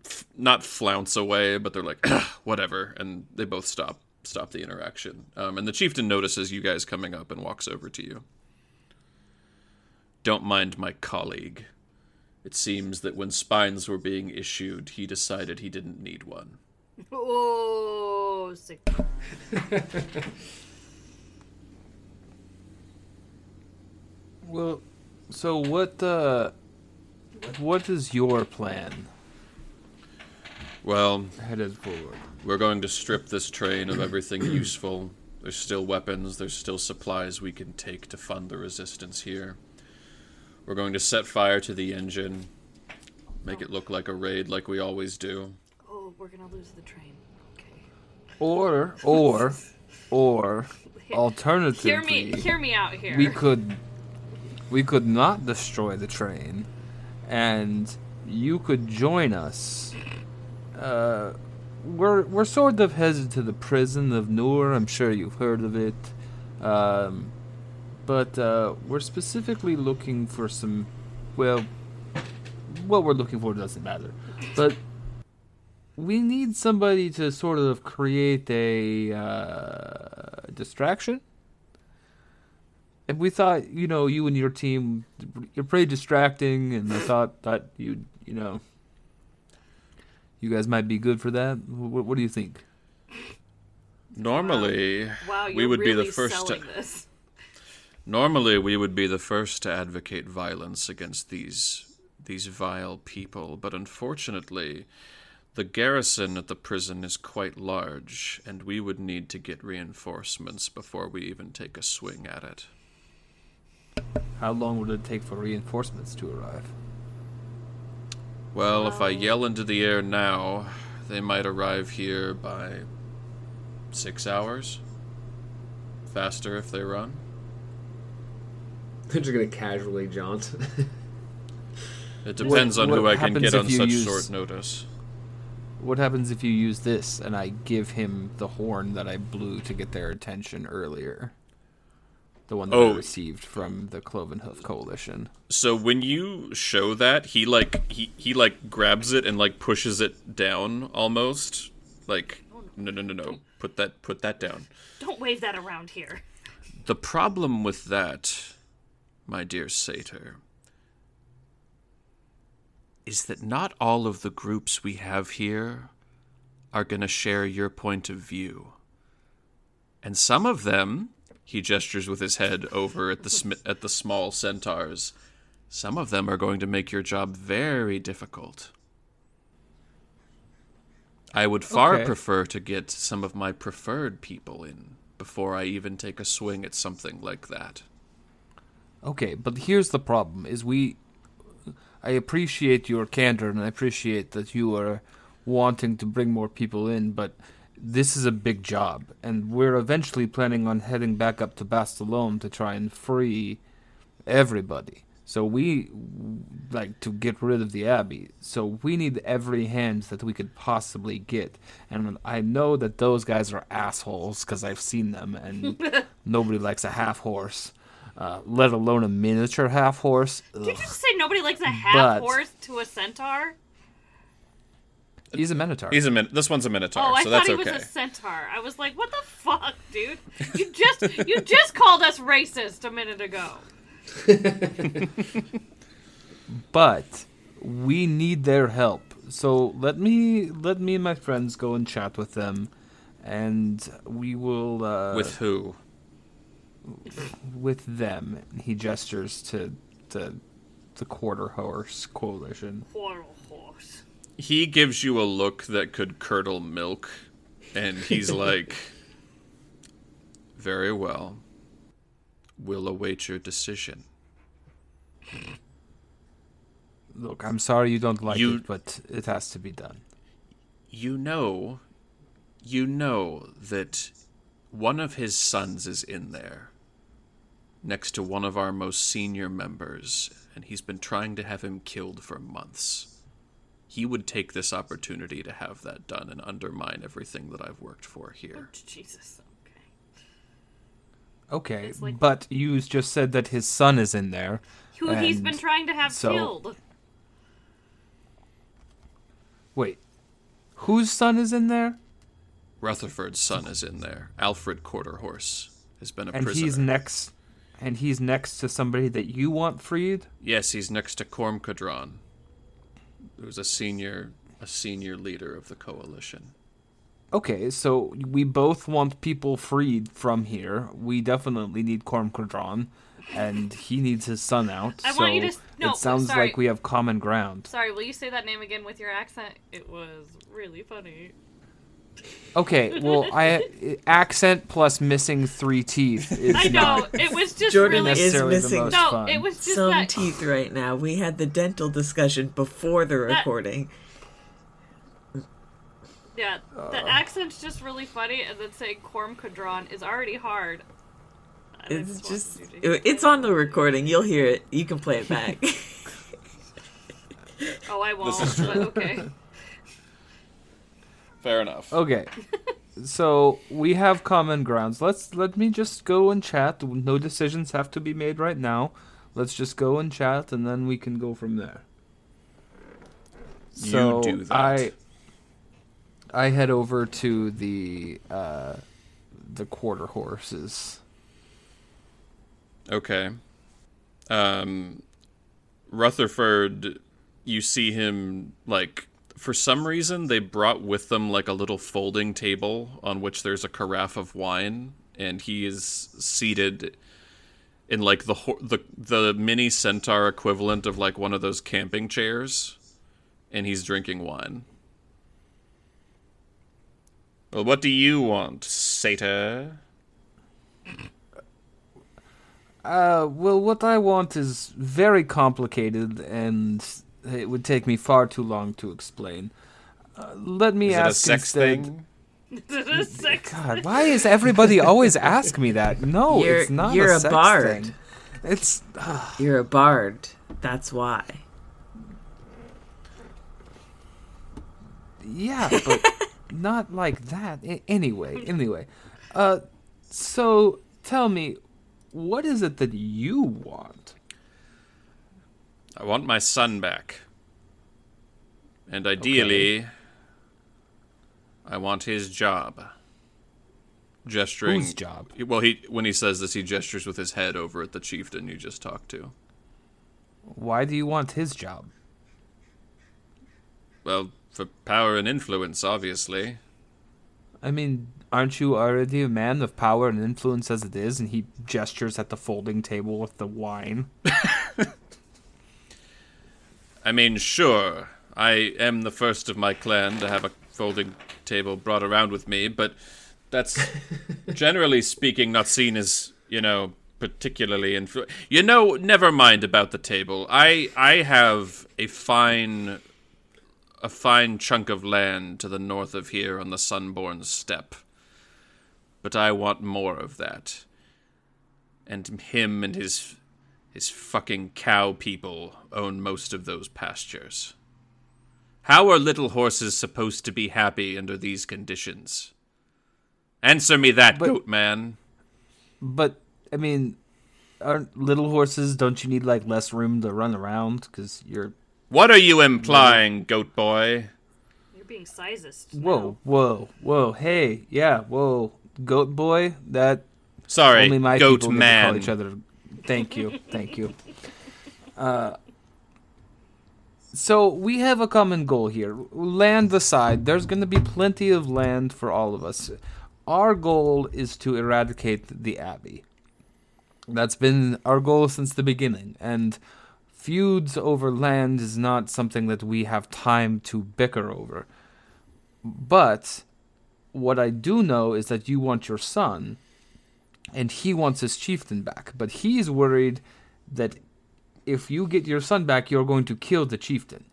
f- not flounce away, but they're like, whatever, and they both stop stop the interaction. Um, and the chieftain notices you guys coming up and walks over to you. Don't mind my colleague. It seems that when spines were being issued, he decided he didn't need one. Oh, sick. Well, so what uh what is your plan Well, headed forward? We're going to strip this train of everything useful There's still weapons, there's still supplies we can take to fund the resistance here. We're going to set fire to the engine, make it look like a raid like we always do. We're gonna lose the train. Okay. Or, or, or, alternatively, Hear me, hear me out here. we could, we could not destroy the train, and you could join us. Uh, we're we're sort of headed to the prison of Noor. I'm sure you've heard of it. Um, but uh, we're specifically looking for some. Well, what we're looking for doesn't matter, but we need somebody to sort of create a uh, distraction. And we thought, you know, you and your team, you're pretty distracting, and I thought that you, you know, you guys might be good for that. What, what do you think? Normally, wow, you're we would really be the first to, selling this. Normally, we would be the first to advocate violence against these these vile people, but unfortunately, the garrison at the prison is quite large, and we would need to get reinforcements before we even take a swing at it. How long would it take for reinforcements to arrive? Well, if I yell into the air now, they might arrive here by six hours. Faster if they run. They're just gonna casually jaunt. It depends on what who I can get on such use- short notice. What happens if you use this and I give him the horn that I blew to get their attention earlier? The one that Oh. I received from the Cloven Hoof Coalition. So when you show that, he like he he like grabs it and like pushes it down almost. Like no no no no. Put that put that down. Don't wave that around here. The problem with that, my dear satyr, is that not all of the groups we have here are going to share your point of view. And some of them, he gestures with his head over at the sm- at the small centaurs. Some of them are going to make your job very difficult. I would far Okay. prefer to get some of my preferred people in before I even take a swing at something like that. Okay, but here's the problem: is we, I appreciate your candor and I appreciate that you are wanting to bring more people in, but this is a big job, and we're eventually planning on heading back up to Bastalone to try and free everybody. So we like to get rid of the abbey. So we need every hand that we could possibly get. And I know that those guys are assholes because I've seen them, and nobody likes a half horse, uh, let alone a miniature half horse. Did you just say nobody likes a half But- horse to a centaur? He's a minotaur. He's a min- this one's a minotaur, Oh, I so thought that's he okay. was a centaur. I was like, what the fuck, dude? You just you just called us racist a minute ago. but we need their help. So let me let me and my friends go and chat with them, and we will uh, With who? With them. He gestures to the the quarter horse coalition. Quarrel horse. He gives you a look that could curdle milk, and he's like, "Very well. We'll await your decision." Look, I'm sorry you don't like You- it, but it has to be done. You know, you know that one of his sons is in there, next to one of our most senior members, and he's been trying to have him killed for months. He would take this opportunity to have that done and undermine everything that I've worked for here. Oh, Jesus. Okay. Okay, like- but you just said that his son is in there. Who he's been trying to have so- killed. Wait, whose son is in there? Rutherford's son is in there. Alfred Quarterhorse has been a And prisoner. he's next, and he's next to somebody that you want freed. yes, he's next to Cormcadron, who's a senior a senior leader of the coalition. Okay, so we both want people freed from here. We definitely need Cormcadron, and he needs his son out. I so want you to s- no, it sounds sorry. like we have common ground. Sorry, will you say that name again with your accent? It was really funny. Okay, well, I accent plus missing three teeth is I know not it was just Jordan really is missing no. fun. It was just some that teeth right now. We had the dental discussion before the That- recording. yeah. The uh. accent's just really funny, and then saying Corm Cadron is already hard. I It's wanted just you to hear it's on the recording. You'll hear it. You can play it back. Oh, I won't. But okay. Fair enough. Okay. So we have common grounds. Let's let me just go and chat. No decisions have to be made right now. Let's just go and chat, and then we can go from there. You So do that. I I head over to the uh, the quarter horses. Okay. Um, Rutherford, you see him like for some reason they brought with them like a little folding table on which there's a carafe of wine, and he is seated in like the the the mini centaur equivalent of like one of those camping chairs, and he's drinking wine. Well, what do you want, satyr? Uh, well, what I want is very complicated, and it would take me far too long to explain. Uh, let me Is it a ask sex instead. thing? God, why is everybody always ask me that? No, You're- it's not you're a, a sex bard. thing. It's You're a bard. That's why. yeah, but not like that. A- anyway, anyway, uh, so tell me, what is it that you want? I want my son back. And ideally, I want his job. Gesturing. Whose job? Well, he when he says this, he gestures with his head over at the chieftain you just talked to. Why do you want his job? Well, for power and influence, obviously. I mean, aren't you already a man of power and influence as it is? And he gestures at the folding table with the wine. I mean, sure, I am the first of my clan to have a folding table brought around with me, but that's generally speaking not seen as, you know, particularly influ- You know, never mind about the table. I I have a fine a fine chunk of land to the north of here on the Sunborn steppe. But I want more of that. And him and his his fucking cow people own most of those pastures. How are little horses supposed to be happy under these conditions? Answer me that, But- goat man. But I mean, aren't little horses? Don't you need like less room to run around? Because you're What are you implying, goat boy? You're being sizist. whoa, whoa, whoa. Hey, yeah, whoa, goat boy. That Sorry, only my goat people man. call each other. Thank you, thank you. Uh, so we have a common goal here. Land aside, there's going to be plenty of land for all of us. Our goal is to eradicate the abbey. That's been our goal since the beginning, and feuds over land is not something that we have time to bicker over. But what I do know is that you want your son, and he wants his chieftain back. But he's worried that if you get your son back, you're going to kill the chieftain.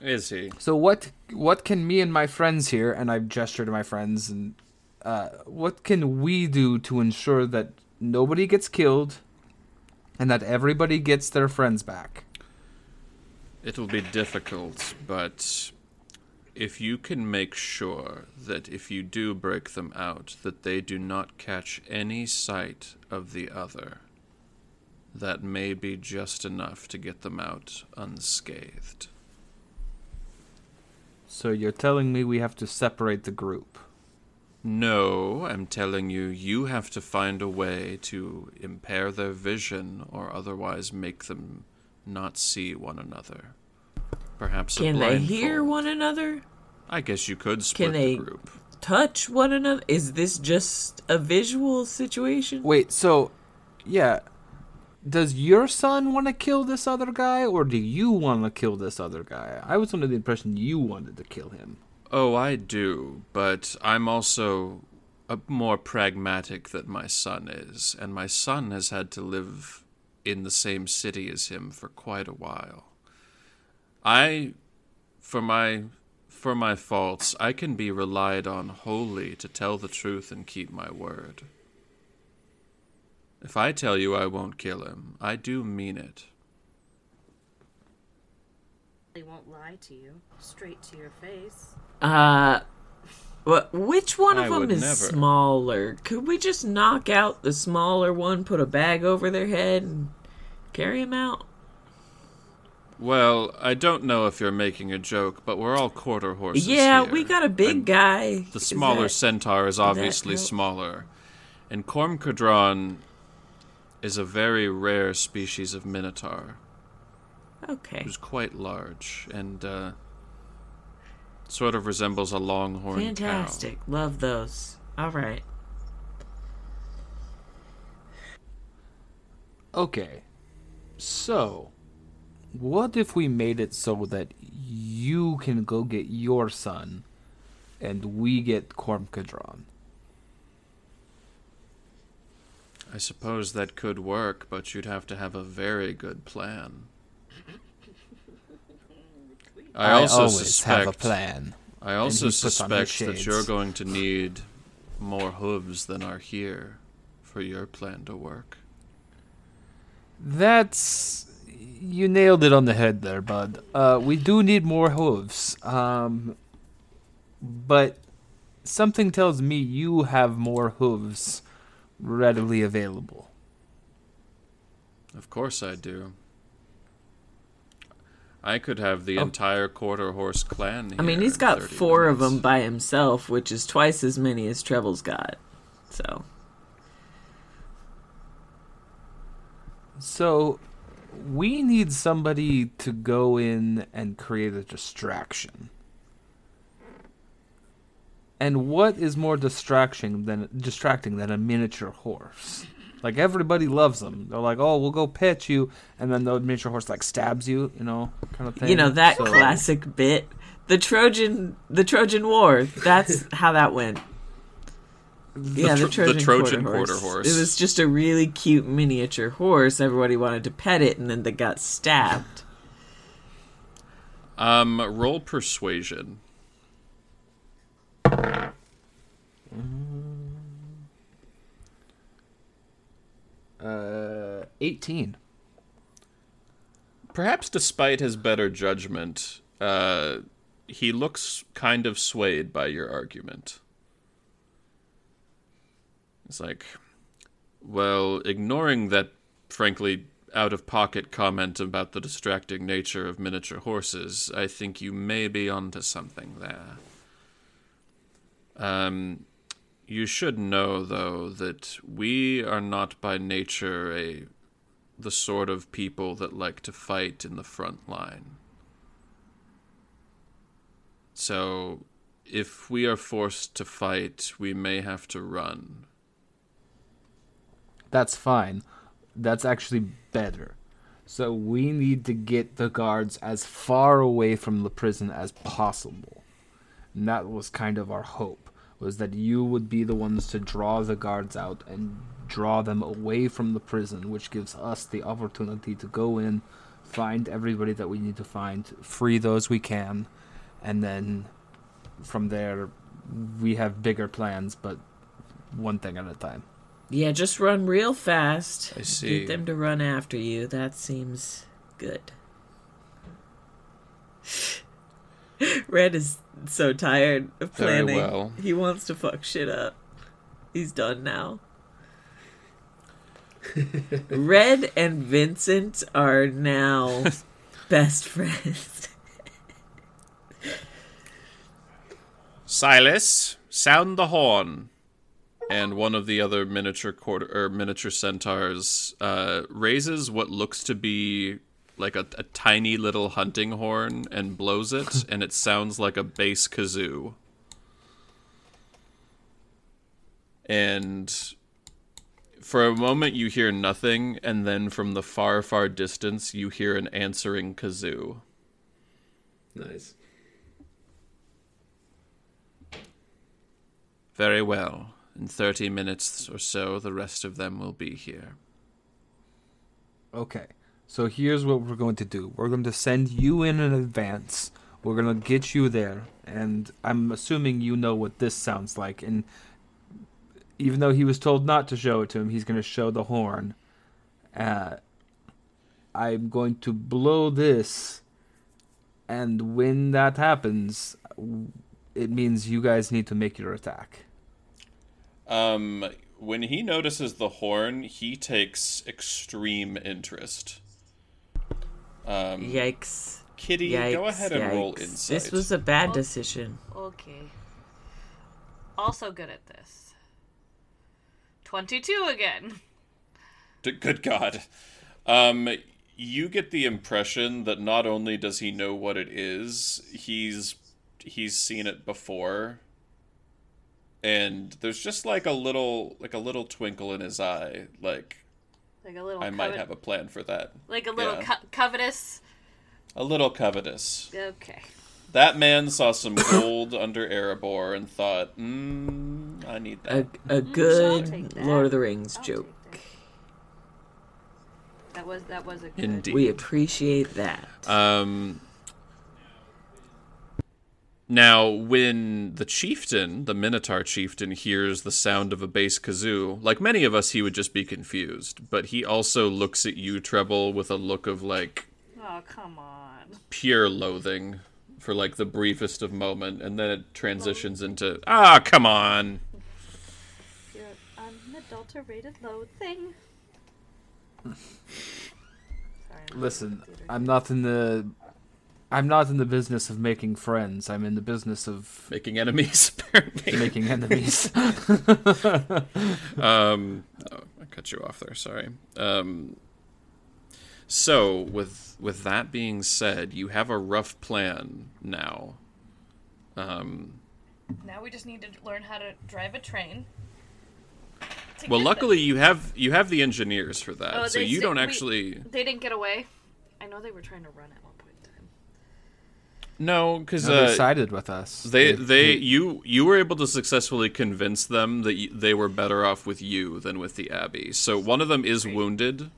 Is he? So what what can me and my friends here, and I gesture to my friends, and uh, what can we do to ensure that nobody gets killed, and that everybody gets their friends back? It will be difficult, but if you can make sure that if you do break them out, that they do not catch any sight of the other, that may be just enough to get them out unscathed. So you're telling me we have to separate the group? No, I'm telling you, you have to find a way to impair their vision or otherwise make them not see one another. Perhaps a Can they hear one another? I guess you could split they- the group. Touch one another? Is this just a visual situation? Wait, so yeah, does your son want to kill this other guy, or do you want to kill this other guy? I was under the impression you wanted to kill him. Oh, I do, but I'm also a more pragmatic than my son is, and my son has had to live in the same city as him for quite a while. I for my for my faults, I can be relied on wholly to tell the truth and keep my word. If I tell you I won't kill him, I do mean it. They won't lie to you straight to your face. Uh, what? Which one of I them is never. smaller? Could we just knock out the smaller one, put a bag over their head, and carry him out? Well, I don't know if you're making a joke, but we're all quarter horses. yeah, here. we got a big And guy. The Is smaller that- centaur is obviously help? smaller. And Cormcadron is a very rare species of minotaur Okay. who's quite large and uh, sort of resembles a longhorn Fantastic. Love those. All right. Okay. So, what if we made it so that you can go get your son and we get Cormcadron? cow. I suppose that could work, but you'd have to have a very good plan. I, also always suspect have a plan. I also he puts on his suspect that you're going to need more hooves than are here for your plan to work. That's you nailed it on the head there, bud. Uh, we do need more hooves. Um, but something tells me you have more hooves readily available. Of course I do. I could have the Oh. entire quarter horse clan. I mean, he's got 30 four of them by himself, which is twice as many as Treble's got. So, So we need somebody to go in and create a distraction. And what is more distraction than distracting than a miniature horse? Like everybody loves them. They're like, "Oh, we'll go pet you," and then the miniature horse like stabs you, you know, kind of thing. you know that So- classic bit, the Trojan, the Trojan War. That's how that went. Yeah, the Tro- the Trojan, Trojan quarter, quarter horse. horse. It was just a really cute miniature horse. Everybody wanted to pet it, and then they got stabbed. Um, roll persuasion. Uh, eighteen. Perhaps despite his better judgment, uh, he looks kind of swayed by your argument. It's like, well, ignoring that, frankly, out of pocket comment about the distracting nature of miniature horses, I think you may be onto something there. Um, you should know, though, that we are not by nature a the sort of people that like to fight in the front line. So, if we are forced to fight, we may have to run. That's fine. That's actually better. So we need to get the guards as far away from the prison as possible. And that was kind of our hope, was that you would be the ones to draw the guards out and draw them away from the prison, which gives us the opportunity to go in, find everybody that we need to find, free those we can, and then from there we have bigger plans, but one thing at a time. Yeah, just run real fast. I see. Get them to run after you. That seems good. Red is so tired of Very planning. well. He wants to fuck shit up. He's done now. Red and Vincent are now best friends. Silas, sound the horn. And one of the other miniature quarter or miniature centaurs uh, raises what looks to be like a, a tiny little hunting horn and blows it, and it sounds like a bass kazoo. And for a moment, you hear nothing, and then from the far, far distance, you hear an answering kazoo. Nice. Very well. In 30 minutes or so, the rest of them will be here. Okay. So here's what we're going to do. We're going to send you in in advance. We're going to get you there. And I'm assuming you know what this sounds like. And even though he was told not to show it to him, he's going to show the horn. Uh, I'm going to blow this. And when that happens, it means you guys need to make your attack. Um, when he notices the horn, he takes extreme interest. Um, Yikes. Kitty, Yikes. go ahead and roll yikes. insight. This was a bad decision. Okay. Also good at this. 22 again. D- Good God. Um, you get the impression that not only does he know what it is, he's he's seen it before. And there's just like a little like a little twinkle in his eye, like Like a little I might have a plan for that. like a little yeah. co- covetous. A little covetous. Okay. That man saw some gold under Erebor and thought, mm, I need A, that. a take good that. Lord of the Rings I'll joke. take That was that was a good. Indeed. We appreciate that. Um, now, when the chieftain, the Minotaur chieftain, hears the sound of a bass kazoo, like many of us, he would just be confused. But he also looks at you, Treble, with a look of like Oh come on. pure loathing for like the briefest of moment, and then it transitions into ah, come on. You're unadulterated loathing. Sorry, I'm Listen, I'm not in the I'm not in the business of making friends. I'm in the business of Making enemies, apparently. making enemies. Um, oh, I cut you off there. Sorry. Um, so with with that being said, you have a rough plan now. Um, Now we just need to learn how to drive a train. well, get luckily you have you have the engineers for that, Oh, so you sta- don't we- actually. there. They didn't get away. I know they were trying to run at one point in time. No, because No, they uh, sided with us. they they you you were able to successfully convince them that you, they were better off with you than with the Abbey. So one of them is wounded,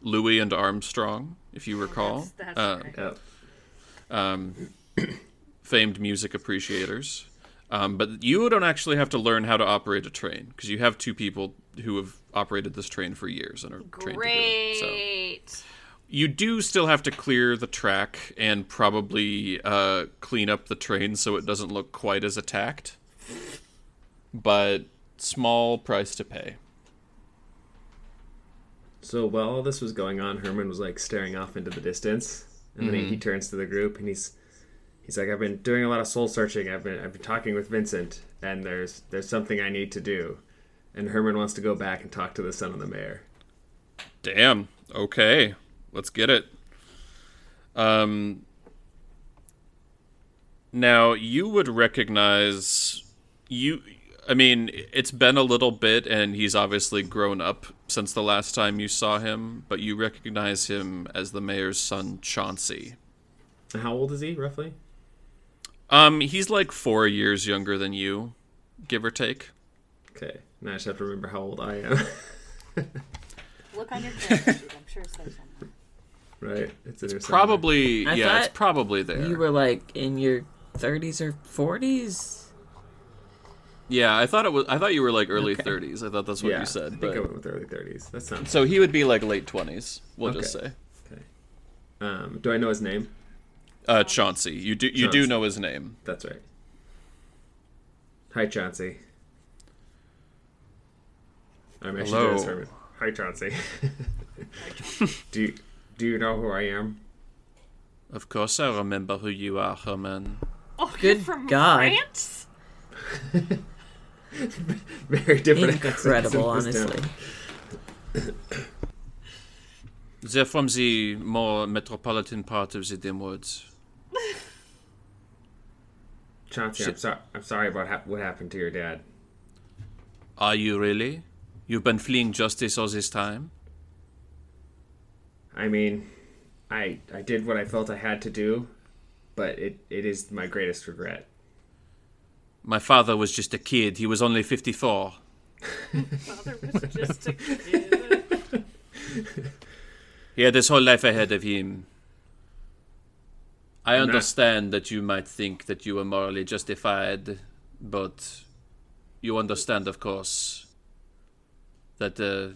Louis and Armstrong, if you recall. That's, that's Uh, right. Um, famed music appreciators. Um, but you don't actually have to learn how to operate a train because you have two people who have operated this train for years and are trained to do it. So Great. You do still have to clear the track and probably uh, clean up the train so it doesn't look quite as attacked. But small price to pay. So while all this was going on, Herman was like staring off into the distance, and then he, he turns to the group and he's he's like, "I've been doing a lot of soul searching. I've been I've been talking with Vincent, and there's there's something I need to do." And Herman wants to go back and talk to the son of the mayor. Damn. Okay. Let's get it. Um now you would recognize you I mean, it's been a little bit and he's obviously grown up since the last time you saw him, but you recognize him as the mayor's son Chauncey. How old is he roughly? Um he's like 4 years younger than you, give or take. Okay, now I just have to remember how old I am. Look on your character sheet. I'm sure it says something. Right? It's in there. Probably I yeah, it's probably there. You were like in your 30s or 40s? yeah, I thought it was I thought you were like early Okay. 30s. I thought that's what yeah, you said, I think but I went with early thirties. That sounds. So he would be like late twenties. We'll just say. Okay. Um, do I know his name? Uh, Chauncey. You do you do know his name? That's right. Hi, Chauncey. I mean, I should do this Hello. Hi, Chauncey. do you, do you know who I am? Of course, I remember who you are, Herman. Oh, you're Good from God. France? Very different. Incredible, in this town. honestly. They're from the more metropolitan part of the dim woods. Chauncey, I'm Shit. sorry. I'm sorry about ha- what happened to your dad. Are you really? You've been fleeing justice all this time? I mean, I I did what I felt I had to do, but it, it is my greatest regret. My father was just a kid. He was only 54. Father was just a kid. He had his whole life ahead of him. I understand that you might think that you were morally justified, but you understand, of course, that uh,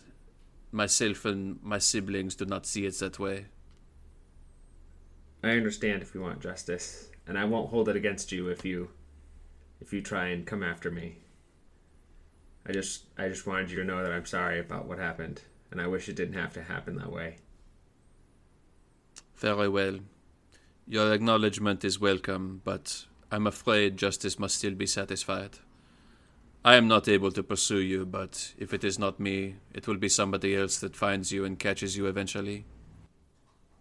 myself and my siblings do not see it that way. I understand if you want justice, and I won't hold it against you if you if you try and come after me. I just I just wanted you to know that I'm sorry about what happened, and I wish it didn't have to happen that way. Very well. Your acknowledgement is welcome, but I'm afraid justice must still be satisfied. I am not able to pursue you, but if it is not me, it will be somebody else that finds you and catches you eventually.